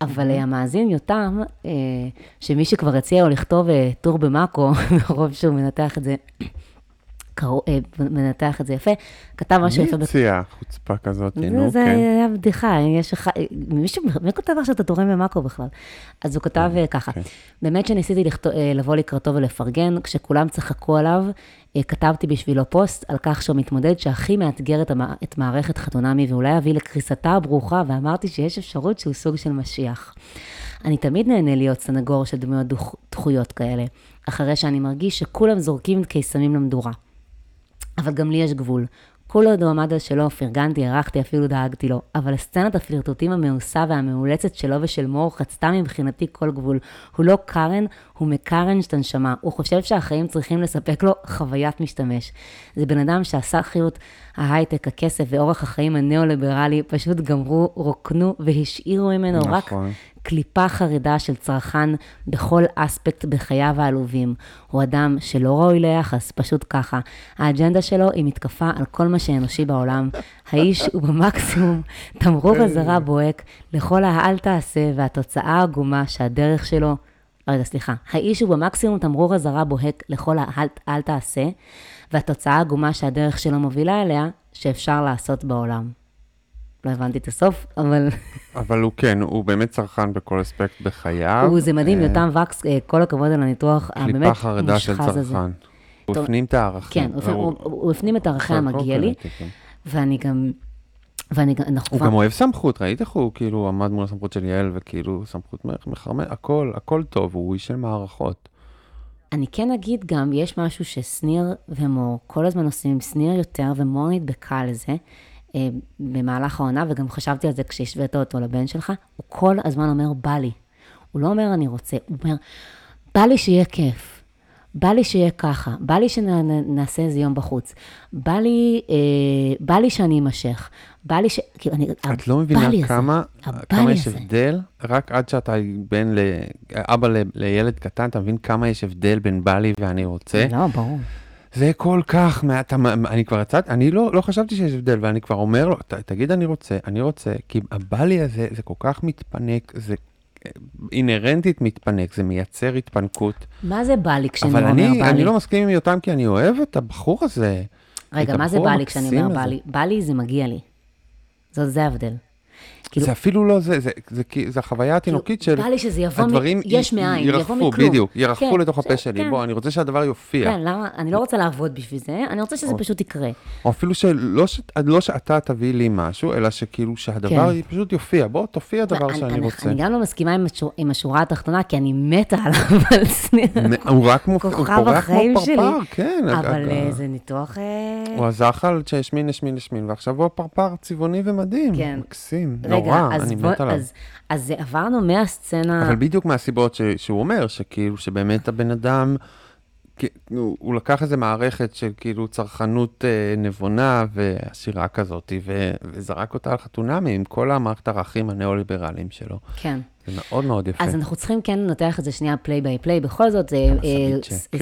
אבל המאזין יותם, שמי שכבר הציע לו לכתוב טור במאקו, מרוב שהוא מנתח את זה, מנתח את זה יפה, כתב משהו מי יפה. בת- הציע חוצפה כזאת, זה, נו, זה כן. היה בדיחה, יש אחד, מישהו, מי כותב עכשיו את התורם במאקו בכלל? אז הוא כתב אה, ככה, כן. באמת שניסיתי אה, לבוא לקראתו ולפרגן, כשכולם צחקו עליו, אה, כתבתי בשבילו פוסט על כך שהוא מתמודד שהכי מאתגר את, מערכת חתונמי ואולי יביא לקריסתה הברוכה, ואמרתי שיש אפשרות שהוא סוג של משיח. אני תמיד נהנה להיות סנגור של דמויות דחויות כאלה, אחרי שאני מרגיש שכולם זורקים קיסמים למדורה. אבל גם לי יש גבול. כל עוד הוא עמד על שלו, פרגנתי, הרחתי, אפילו דאגתי לו. אבל סצנת הפלירטוטים המאוסה והמאולצת שלו ושל מור חצתה מבחינתי כל גבול. הוא לא קארן, הוא מקארן את הנשמה. הוא חושב שהחיים צריכים לספק לו חוויית משתמש. זה בן אדם שהסאחיות, ההייטק, הכסף ואורח החיים הניאו-ליברלי פשוט גמרו, רוקנו והשאירו ממנו רק נכון. קליפה חרדה של צרכן בכל אספקט בחייו העלובים. הוא אדם שלא ראוי ליחס, פשוט ככה. האג'נדה שלו היא מתקפה על כל מה שאנושי בעולם. האיש הוא במקסימום תמרור אזהרה בוהק לכל האל תעשה והתוצאה העגומה שהדרך שלו... רגע, סליחה. האיש הוא במקסימום תמרור אזהרה בוהק לכל האל אל תעשה, והתוצאה העגומה שהדרך שלו מובילה אליה, שאפשר לעשות בעולם. לא הבנתי את הסוף, אבל... אבל הוא כן, הוא באמת צרכן בכל אספקט בחייו. הוא, זה מדהים, אה, יותם וקס, אה, כל הכבוד על הניתוח הבאמת קליפה חרדה של מושחז הזה. צרכן. הוא הפנים את הערכים. כן, הוא, הפנים את ערכי הכל המגיע לי. ואני גם, ואני גם, אנחנו הוא גם אוהב סמכות, ראית איך הוא כאילו עמד מול הסמכות של יעל, וכאילו סמכות מח- מחרמן, הכל, הכל טוב, הוא איש של מערכות. אני כן אגיד גם, יש משהו ששניר ומור כל הזמן עושים, שניר יותר, ומור נדבקה לזה, במהלך העונה, וגם חשבתי על זה כשהשווית אותו לבן שלך, הוא כל הזמן אומר, בא לי. הוא לא אומר, אני רוצה, הוא אומר, בא לי שיהיה כיף. בא לי שיהיה ככה, בא לי שנעשה איזה יום בחוץ, בא לי, אה, בא לי שאני אמשך, בא לי ש... כאילו, אני... את לא מבינה כמה, כמה יש הזה. הבדל, רק עד שאתה בן, ל... אבא ל... לילד קטן, אתה מבין כמה יש הבדל בין בא לי ואני רוצה? לא, ברור. זה כל כך, מה- אתה, אני כבר יצאתי, אני לא, לא חשבתי שיש הבדל, ואני כבר אומר לו, "ת- תגיד אני רוצה, אני רוצה, כי הבא לי הזה, זה כל כך מתפנק, זה אה, אינהרנטית מתפנק, זה מייצר התפנקות. מה זה בא לי כשאני אבל אומר אני, בא אני לי? לא מסכים עם יותם, כי אני אוהב את הבחור הזה. רגע, מה זה הבחור בא לי כשאני אומר בא הזה. לי? בא לי זה מגיע לי. זאת, זה ההבדל. כאילו, זה אפילו לא זה, זה, זה, זה, זה החוויה התינוקית של... בא לי שזה יבוא מ- הדברים יש י- מאין, יבוא מכלום. בדיוק, ירחפו כן, לתוך הפה שלי. כן. בוא, אני רוצה שהדבר יופיע. כן, למה? אני לא רוצה לעבוד בשביל זה, אני רוצה שזה פשוט יקרה. או אפילו שלא ש... לא שאתה תביא לי משהו, אלא שכאילו שהדבר כן. פשוט יופיע. בוא, תופיע דבר אני- שאני אני- רוצה. אני גם לא מסכימה עם השור- עם השורה התחתונה, כי אני מתה עליו. נ- הוא רק מופיע, הוא כוכב פורח כמו החיים שלי. פרפר, כן. אבל אה, זה ניתוח... אה, הוא הזחל שהשמין, השמין, השמין, ועכשיו הוא הפרפר צבעוני ומדהים. כן. מקסים, נורא, אז אני מת עליו. אז- אז עברנו מהסצנה... אבל בדיוק מהסיבות ש, שהוא אומר, שכאילו, שבאמת הבן אדם, הוא, הוא לקח איזה מערכת של כאילו צרכנות אה, נבונה ועשירה כזאת, ו, וזרק אותה על חתונמי עם כל המערכת הערכים הניאו-ליברליים שלו. כן. זה מאוד מאוד יפה. אז אנחנו צריכים כן לנתח את זה שנייה פליי ביי פליי. בכל זאת, זה.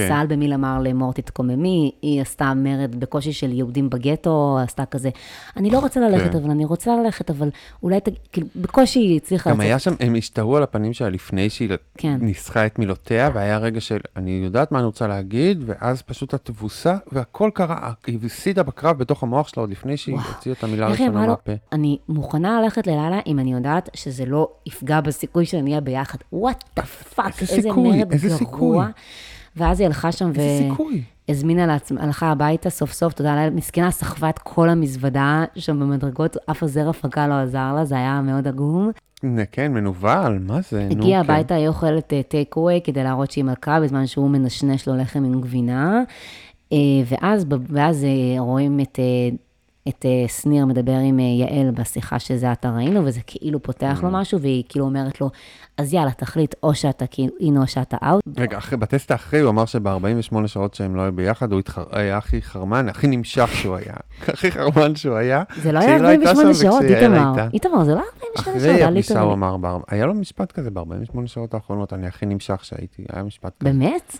סל במיל אמר למור תתקוממי, היא עשתה מרד בקושי של יהודים בגטו, עשתה כזה, אני לא רוצה ללכת, כן. אבל אני רוצה ללכת, אבל אולי, כאילו, בקושי היא הצליחה גם היה שם, הם השתהו על הפנים שלה לפני שהיא כן. ניסחה את מילותיה, והיה רגע של, אני יודעת מה אני רוצה להגיד, ואז פשוט התבוסה, והכל קרה, היא הפסידה בקרב בתוך המוח שלה עוד לפני שהיא. הוציאה את המילה הראשונה מהפה. אני מוכנה ללכת ללילה אם אני יודעת שזה לא יפגע בסיכוי שנהיה ביחד. what the fuck, איזה סיכוי? מרד איזה גרוע. סיכוי? ואז היא הלכה שם סיכוי? והזמינה לעצמה, הלכה הביתה סוף סוף, תודה לאל, מסכנה סחבה את כל המזוודה שם במדרגות, אף עזר הפקה לא עזר לה, זה היה מאוד עגום. כן, מנוול, מה זה? הגיעה כן. הביתה, היא אוכלת take away כדי להראות שהיא מלכה, בזמן שהוא מנשנש לו לחם עם גבינה. אה, ואז, ואז אה, רואים את, אה, את אה, שניר מדבר עם אה, יעל בשיחה שזה עתה ראינו, וזה כאילו פותח לו משהו, והיא כאילו אומרת לו, אז יאללה, תחליט, או שאתה כאילו אין או שאתה אאוט. רגע, אחרי, בטסט האחרי הוא אמר שב-48 שעות שהם לא היו ביחד, הוא התחר... היה הכי חרמן, הכי נמשך שהוא היה. הכי חרמן שהוא היה. זה לא היה הייתה 48 שם שעות, איתמר. איתמר, זה לא 48 שעות, אחרי היה הפגישה הוא. אמר, היה לו משפט כזה ב-48 שעות האחרונות, אני הכי נמשך שהייתי, היה משפט כזה. באמת?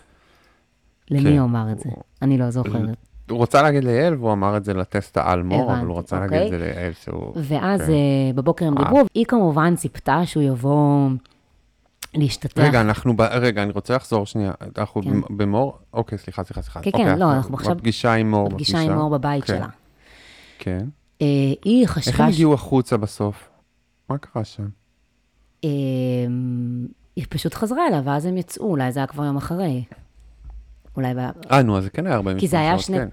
למי כן. הוא אמר את זה? אני לא זוכרת. הוא רצה להגיד ליעל, והוא אמר את זה לטסט האלמור, אבל הוא רצה אוקיי. להגיד את זה ליעל שהוא... ואז כן. אה, בבוקר הם אה. דיברו, היא כמובן ציפתה שהוא יבוא להשתתף. רגע, אנחנו, ב... רגע, אני רוצה לחזור שנייה, אנחנו כן. במור? אוקיי, סליחה, סליחה, סליחה. כן, אוקיי, כן, לא, אנחנו עכשיו- בפגישה עם מור. בפגישה עם מור בבית כן. שלה. כן. אה, היא איך חשבה... הם ש- הגיעו החוצה בסוף? מה קרה שם? אה, היא פשוט חזרה אליו, ואז הם יצאו, אולי זה היה כבר יום אחרי. אולי... ב... אה, נו, אז זה כן היה 48 שעות, כי זה היה שני... כן.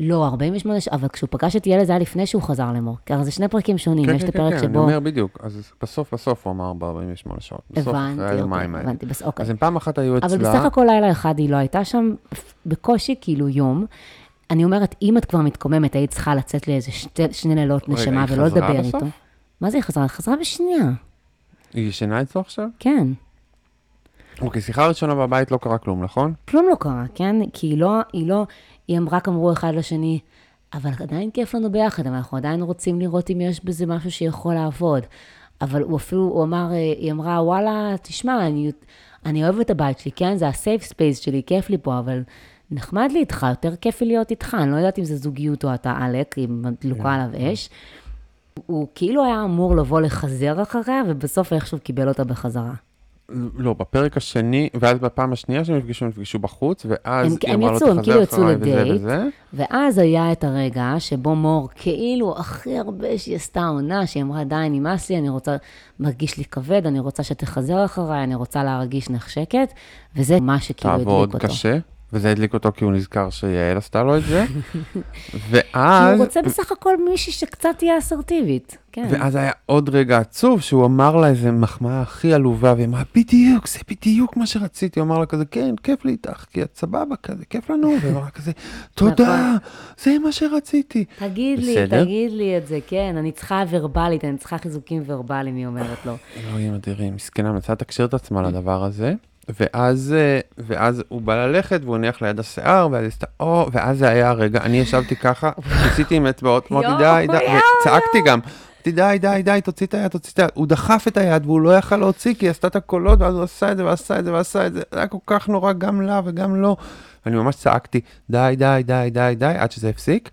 לא, 48 שעות, אבל כשהוא פגש את ילד זה היה לפני שהוא חזר למור. כי הרי זה שני פרקים שונים, כן, יש כן, את כן, הפרק כן, אני שבו... אומר בדיוק. אז בסוף, בסוף הוא אמר ב-48 שעות. בסוף, הבנתי, אחרי היומיים אוקיי, האלה. הבנתי, בס- אוקיי. אז הם פעם אחת היו אצלה. אבל בסך הכל לילה אחד היא לא הייתה שם, בקושי כאילו יום. אני אומרת, אם את כבר מתקוממת, היית צריכה לצאת לאיזה שני לילות נשמה ולא לדבר בסוף? איתו. מה זה היא חזרה? חזרה בשנייה, היא ישנה אצלו עכשיו? כן. אוקיי, שיחה ראשונה בבית לא קרה כלום, נכון? כלום לא קרה, כן? כי היא לא, היא לא, הם רק אמרו אחד לשני, אבל עדיין כיף לנו ביחד, אבל אנחנו עדיין רוצים לראות אם יש בזה משהו שיכול לעבוד. אבל הוא אפילו, הוא אמר, אה, היא אמרה, וואלה, תשמע, אני, אני אוהב את הבית שלי, כן? זה ה safe space שלי, כיף לי פה, אבל נחמד לי איתך, יותר כיף לי להיות איתך. אני לא יודעת אם זה זוגיות או אתה עלק, אם דלוקה עליו אש. הוא כאילו היה אמור לבוא לחזר אחריה, ובסוף איכשהו קיבל אותה בחזרה. לא, בפרק השני, ואז בפעם השנייה שהם נפגשו, הם נפגשו בחוץ, ואז הם- היא הם אמרה לו, יצאו, הם "תחזר כאילו יצאו אחריי", וזה לדייט. וזה. ואז היה את הרגע שבו מור, כאילו הכי הרבה שהיא עשתה עונה, שהיא אמרה, די, נמאס לי, אני רוצה, מרגיש לי כבד, אני רוצה שתחזר אחריי, אני רוצה להרגיש נחשקת, וזה מה שכאילו הדליק תעבוד אותו. קשה, וזה הדליק אותו כי הוא נזכר שיעל עשתה לו את זה. ואז, הוא רוצה בסך הכל מישהי שקצת תהיה אסרטיבית, כן. ואז היה עוד רגע עצוב, שהוא אמר לה איזה מחמאה הכי עלובה, והיא אמרה, בדיוק, זה בדיוק מה שרציתי. הוא אמר לה כזה, כן, כיף לי איתך, כי את סבבה כזה, כיף לנו. והיא אמרה כזה, תודה, נכון. זה מה שרציתי. תגיד לי? תגיד לי את זה, כן, אני צריכה ורבלית, אני צריכה חיזוקים ורבליים, היא אומרת לו. אלוהים אדירים, מסכנה, מנסה לתקשר את עצמה לדבר הזה. ואז, אה, ואז הוא בא ללכת והוא הניח ליד השיער, ואז עשתה, או, ואז זה היה הרגע, אני ישבתי ככה, ניסיתי עם אצבעות, אמרתי די, די, יואו, וצעקתי גם, די, די, די, תוציא את היד, תוציא את היד, הוא דחף את היד והוא לא יכל להוציא, כי היא עשתה את הקולות, ואז הוא עשה את זה, ועשה את זה, ועשה את זה, זה היה כל כך נורא גם לה וגם לו. אני ממש צעקתי, די, די, די, די, די, עד שזה הפסיק.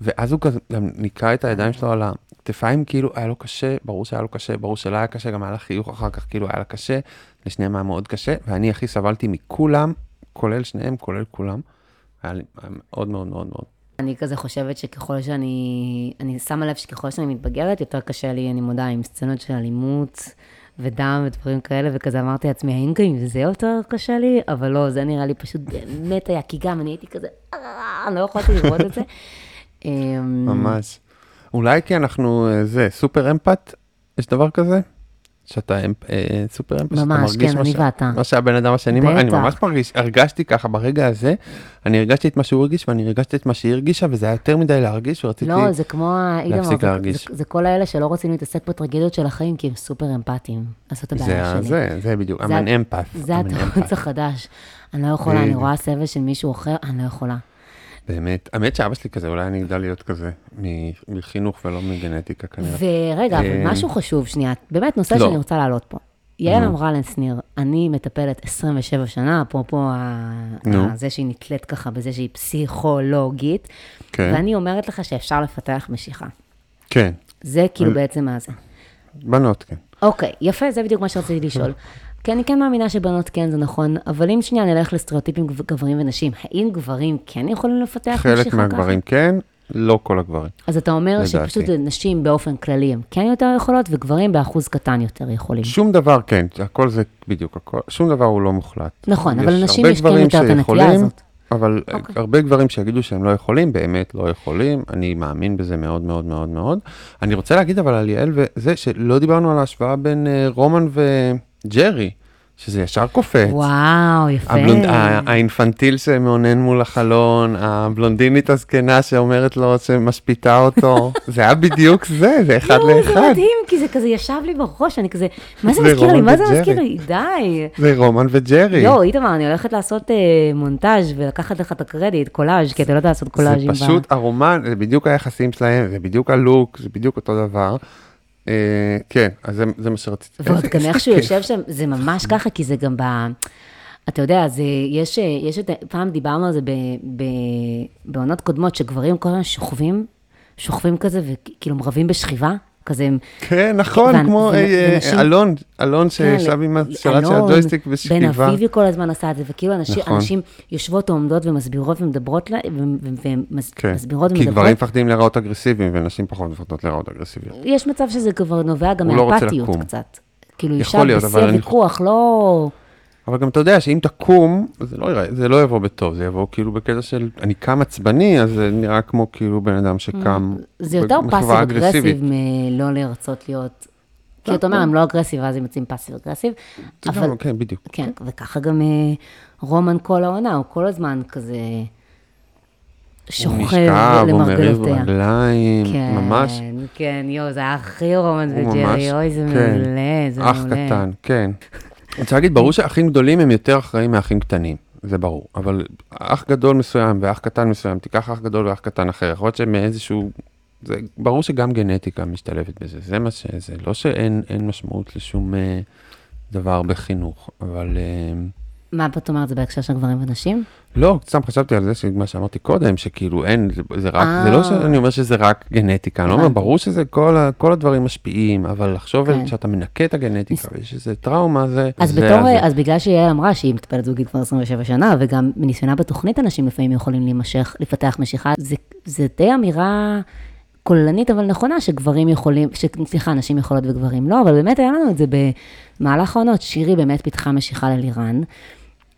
ואז הוא כזה גם ניקה את הידיים שלו על הכתפיים, כאילו היה לו קשה, ברור שהיה לו קשה, ברור שלא היה קשה, גם היה לה חיוך אחר כך, כאילו היה לה קשה, לשניהם היה מאוד קשה, ואני הכי סבלתי מכולם, כולל שניהם, כולל כולם. היה לי היה מאוד מאוד מאוד מאוד. אני כזה חושבת שככל שאני, אני שמה לב שככל שאני מתבגרת, יותר קשה לי, אני מודה, עם סצנות של אלימות ודם ודברים כאלה, וכזה אמרתי לעצמי, האם גם עם זה יותר קשה לי? אבל לא, זה נראה לי פשוט באמת היה, כי גם אני הייתי כזה, "אה", אני לא יכולתי לראות את זה. אמ, ממש. אולי כי אנחנו, אה, זה, סופר אמפת, יש דבר כזה? שאתה אה, סופר אמפת, ממש, כן, מה אני ש- ואתה. מה שהבן אדם השני, מרגיש, אני בטח. ממש מרגיש, הרגשתי ככה ברגע הזה, אני הרגשתי את מה שהוא הרגיש ואני הרגשתי את מה שהיא הרגישה, וזה היה יותר מדי להרגיש, ורציתי... לא, זה כמו, ה- איתמר, להפסיק זה- להרגיש. זה- זה כל האלה שלא רוצים להתעסק בטרגדיות של החיים, כי הם סופר אמפתיים. אז זאת זה, הבעיה שלי. זה, זה בדיוק, זה ה- empath. זה התירוץ empath. החדש. אני לא יכולה, אני. רואה סבל של מישהו אחר, אני לא יכולה. באמת, האמת שאבא שלי כזה, אולי אני אגדל להיות כזה, מחינוך ולא מגנטיקה כנראה. ורגע, אבל אה, משהו חשוב, שנייה, באמת נושא לא. שאני רוצה להעלות פה. יעל אמרה לשניר, אני מטפלת 27 שנה, אפרופו זה שהיא נתלית ככה בזה שהיא פסיכולוגית, כן, ואני אומרת לך שאפשר לפתח משיכה. כן, זה כאילו אבל- בעצם מה זה. בנות כן. אוקיי, יפה, זה בדיוק מה שרציתי לשאול. כי אני כן מאמינה שבנות כן, זה נכון, אבל אם שנייה נלך לסטריאוטיפים גב- גברים ונשים, האם גברים כן יכולים לפתח משיכה ככה? חלק מהגברים כן, לא כל הגברים. אז אתה אומר לדעתי. שפשוט נשים באופן כללי הם כן יותר יכולות, וגברים באחוז קטן יותר יכולים. שום דבר, כן, הכל זה בדיוק, הכל, שום דבר הוא לא מוחלט. נכון, אבל לנשים יש כן יותר את הנטייה הזאת. אבל אוקיי. הרבה גברים שיגידו שהם לא יכולים, באמת לא יכולים, אני מאמין בזה מאוד מאוד מאוד מאוד. אני רוצה להגיד אבל על יעל וזה, שלא דיברנו על ההשוואה בין אה, רומן וג'רי, שזה ישר קופץ. וואו, יפה. הבלונד... האינפנטיל שמאונן מול החלון, הבלונדינית הזקנה שאומרת לו שמשפיטה אותו, זה היה בדיוק זה, זה אחד יואו, זה לאחד. מדהים, כי זה כזה ישב לי בראש, אני כזה, מה זה מזכיר לי? מה זה. מזכיר לי? די. זה רומן וג'רי. יואו, איתמר, אני הולכת לעשות אה, מונטאז' ולקחת לך את הקרדיט, קולאז', כי אתה לא יודע לעשות קולאז'ים. זה פשוט הרומן, זה בדיוק היחסים שלהם, זה בדיוק הלוק, זה בדיוק אותו דבר. אה, כן, אז זה, מה שרציתי. ועוד גם איך שהוא. יושב שם, זה ממש ככה, כי זה גם ב... אתה יודע, זה, יש, יש את, פעם דיברנו על זה ב, ב, בעונות קודמות, שגברים כל הזמן שוכבים, שוכבים כזה, וכאילו רבים בשכיבה, כזה הם... כן, נכון, ואנ- כמו ו- אה, אה, ונשים- אלון, אלון שישב כן, עם ל- השלט של הג'ויסטיק בן בשכיבה. אביבי כל הזמן עשה את זה, וכאילו אנשים, נכון. אנשים יושבות או עומדות ומסבירות ומדברות, לה- ו- ו- כן, ומסבירות כי. גברים מפחדים להיראות אגרסיביים, ונשים פחות מפחדות להיראות אגרסיביות. יש מצב שזה כבר נובע גם לא מאפתיות לקום. קצת. כאילו, אישה בשיא הוויכוח, לא... אבל גם אתה יודע שאם תקום, זה לא, יראה, זה לא יבוא בטוב, זה יבוא כאילו בקטע של אני קם עצבני, אז זה נראה כמו כאילו בן אדם שקם זה יותר passive. aggressive מלא לרצות להיות... כי אתה אומר, הם לא aggressive, ואז הם יוצאים passive aggressive. אבל, כן, בדיוק. כן, וככה גם אה, רומן כל העונה, הוא כל הזמן כזה שוכב נשכב, הוא מריב למרגלותיה. רגליים, כן, ממש. כן, יואו, זה היה הכי רומן וג'רי, אוי, זה כן. מעולה, זה אח מעולה. קטן, כן. אני רוצה להגיד, ברור שאחים גדולים הם יותר אחראים מאחים קטנים, זה ברור. אבל אח גדול מסוים ואח קטן מסוים, תיקח אח גדול ואח קטן אחר, יכול להיות שמאיזשהו... זה ברור שגם גנטיקה משתלבת בזה, זה מה ש... זה לא שאין אין משמעות לשום אה, דבר בחינוך, אבל... אה, מה את אומרת, זה בהקשר של גברים ונשים? לא, סתם חשבתי על זה, שמה שאמרתי קודם, שכאילו אין, זה, רק, זה אה. לא שאני אומר שזה רק גנטיקה, אני לא אומר. ברור שזה כל, הדברים משפיעים, אבל לחשוב כן. שאתה מנקה את הגנטיקה, ויש איזה טראומה, זה... אז בתור. אז בגלל שיעל אמרה שהיא מטפלת זוגית כבר 27 שנה, וגם מניסיונה בתוכנית אנשים לפעמים יכולים להימשך, לפתח משיכה, זה, די אמירה כוללנית אבל נכונה, שגברים יכולים, סליחה, נשים יכולות וגברים לא, אבל באמת היה לנו את זה במהלך העונות, שירי באמת פיתחה משיכה ללירן.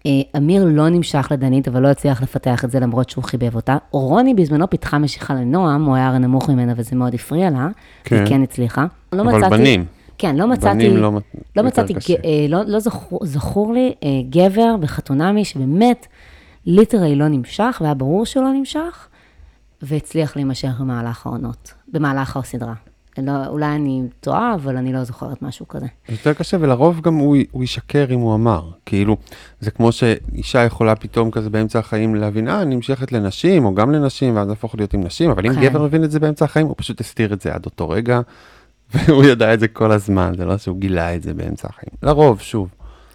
אה, אמיר לא נמשך לדנית, אבל לא הצליח לפתח את זה למרות שהוא חיבב אותה. רוני בזמנו פיתחה משיכה לנועם, הוא היה הרי נמוך ממנה וזה מאוד הפריע לה, כן. והיא כן הצליחה. לא אבל מצאתי- בנים. כן, לא מצאתי, בנים לא לא מצאתי. ג- אה, לא, לא זכור, זכור לי אה, גבר בחתונמי שבאמת ליטרלי לא נמשך, והיה ברור שהוא לא נמשך, והצליח להימשך במהלך העונות, במהלך הסדרה. לא, אולי אני טועה, אבל אני לא זוכרת משהו כזה. זה יותר קשה, ולרוב גם הוא, הוא ישקר אם הוא אמר. כאילו, זה כמו שאישה יכולה פתאום כזה באמצע החיים להבין, אה, אני נמשכת לנשים, או גם לנשים, ואז להפוך להיות עם נשים, אבל אם כן. גבר מבין את זה באמצע החיים, הוא פשוט הסתיר את זה עד אותו רגע, והוא ידע את זה כל הזמן, זה לא שהוא גילה את זה באמצע החיים. לרוב, שוב,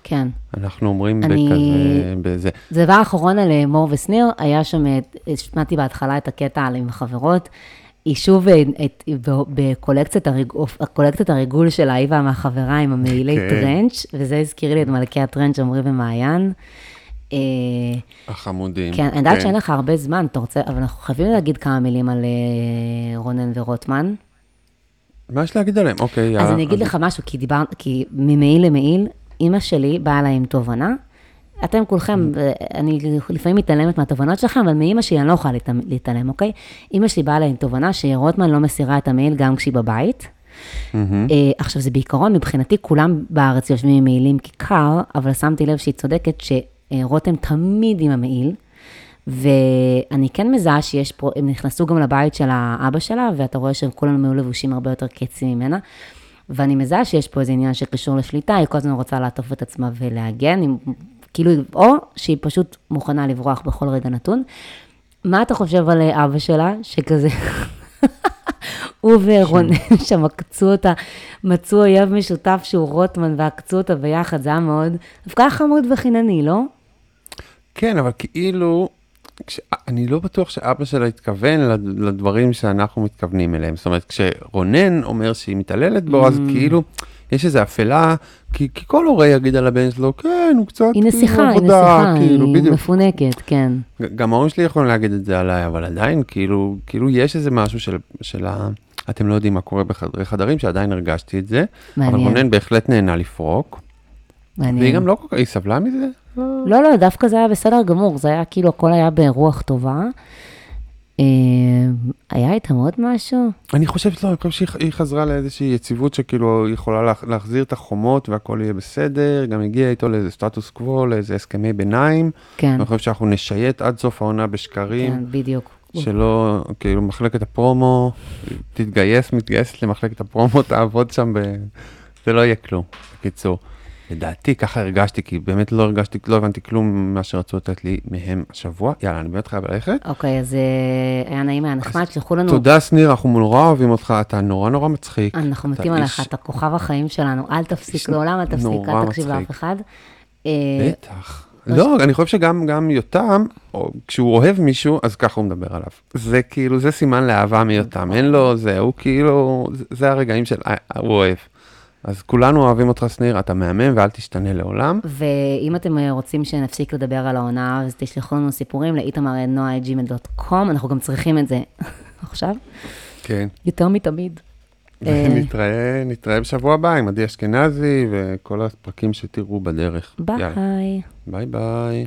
כן. אנחנו אומרים אני- בכזה, בזה. דבר אחרון על אה, מור ושניר, היה שם, אה, שמעתי בהתחלה את הקטע על עם החברות, היא שוב אה, בקולקציית הריג, קולקציית הריגול שלה, היא והחברה עם המעילי כן. טרנץ', וזה הזכיר לי את מלכי הטרנץ', עמרי ומעיין. אה, החמודים. כן, אני יודעת שאין לך הרבה זמן, אתה רוצה, אבל אנחנו חייבים להגיד כמה מילים על אה, רונן ורוטמן. מה יש להגיד עליהם? אוקיי, יאללה. אז אני אגיד לך משהו, כי דיבר, כי ממעיל למעיל, אימא שלי באה אליי עם תובנה. אתם כולכם, Mm. אני לפעמים מתעלמת מהתובנות שלכם, אבל מאימא שלי אני לא יכולה להתעלם- אוקיי? אימא שלי באה אליי עם תובנה שרוטמן לא מסירה את המעיל גם כשהיא בבית. מהמם. אה, עכשיו, זה בעיקרון, מבחינתי, כולם בארץ יושבים עם מעילים כי קר, אבל שמתי לב שהיא צודקת שרותם תמיד עם המעיל. ואני כן מזהה שיש פה, הם נכנסו גם לבית של האבא שלה, ואתה רואה שהם כולם היו לבושים הרבה יותר קצי ממנה. ואני מזהה שיש פה איזה עניין שקשור לשליטה, היא כל הזמן רוצה לעטוף את עצמה ולהגן, היא- כאילו, או שהיא פשוט מוכנה לברוח בכל רגע נתון. מה אתה חושב על אה, אבא שלה, שכזה, הוא ורונן שם עקצו אותה, מצאו אויב משותף שהוא רוטמן ועקצו אותה ביחד, זה היה מאוד, דווקא חמוד וחינני, לא? כן, אבל כאילו, כש... אני לא בטוח שאבא שלה התכוון לד- לדברים שאנחנו מתכוונים אליהם. זאת אומרת, כשרונן אומר שהיא מתעללת בו, אז Mm. כאילו, יש איזו אפלה, כי, כי כל הורה יגיד על הבן שלו, כן, הוא קצת היא כאילו נסיכה, היא עבודה, נסיכה, כאילו, היא בדיוק. מפונקת, כן. גם ההורים שלי יכולים להגיד את זה עליי, אבל עדיין, כאילו, כאילו יש איזה משהו של, של ה... אתם לא יודעים מה קורה בחדרי חדרים, שעדיין הרגשתי את זה. אבל מעניין. רונן בהחלט נהנה לפרוק, מעניין. והיא גם לא כל כך, היא סבלה מזה? לא, לא, דווקא זה היה בסדר גמור, זה היה כאילו, הכל היה ברוח טובה. אה, היה איתם עוד משהו? אני חושב שלא, אני חושב שהיא היא חזרה לאיזושהי יציבות שכאילו היא יכולה לה, להחזיר את החומות והכל יהיה בסדר, גם הגיעה איתו לאיזה סטטוס קוו, לאיזה הסכמי ביניים. כן, אני חושב שאנחנו נשייט עד סוף העונה בשקרים, כן, בדיוק. שלא, כאילו מחלקת הפרומו, תתגייס, מתגייסת למחלקת הפרומו, תעבוד שם ב... זה לא יהיה כלום, בקיצור. לדעתי, ככה הרגשתי, כי באמת לא הרגשתי, לא הבנתי כלום ממה שרצו לתת לי מהם השבוע. יאללה, אני באמת חייב ללכת. אוקיי, אז אה, היה נעים, היה נחמד, שלחו לנו... תודה, שניר, אנחנו נורא אוהבים אותך, אתה נורא נורא מצחיק. אנחנו מתים עליך, אתה כוכב החיים שלנו, אל תפסיק, לעולם אל תפסיק, אל תקשיב. לאף אחד. אה, בטח. לא, אני חושב שגם גם יותם, או כשהוא אוהב מישהו, אז ככה הוא מדבר עליו. זה כאילו, זה סימן לאהבה מיותם, אין לו זה, הוא כאילו, זה- זה הרגעים של, אה, הוא אוהב. אז כולנו אוהבים אותך, שניר, אתה מהמם ואל תשתנה לעולם. ואם אתם אה, רוצים שנפסיק לדבר על העונה, אז תשלחו לנו סיפורים לאיתמר.נועה.ג'ימל.קום, אנחנו גם צריכים את זה עכשיו, כן. יותר מתמיד. אה, נתראה, נתראה בשבוע הבא עם עדי אשכנזי וכל הפרקים שתראו בדרך. יאללה. ביי. ביי ביי.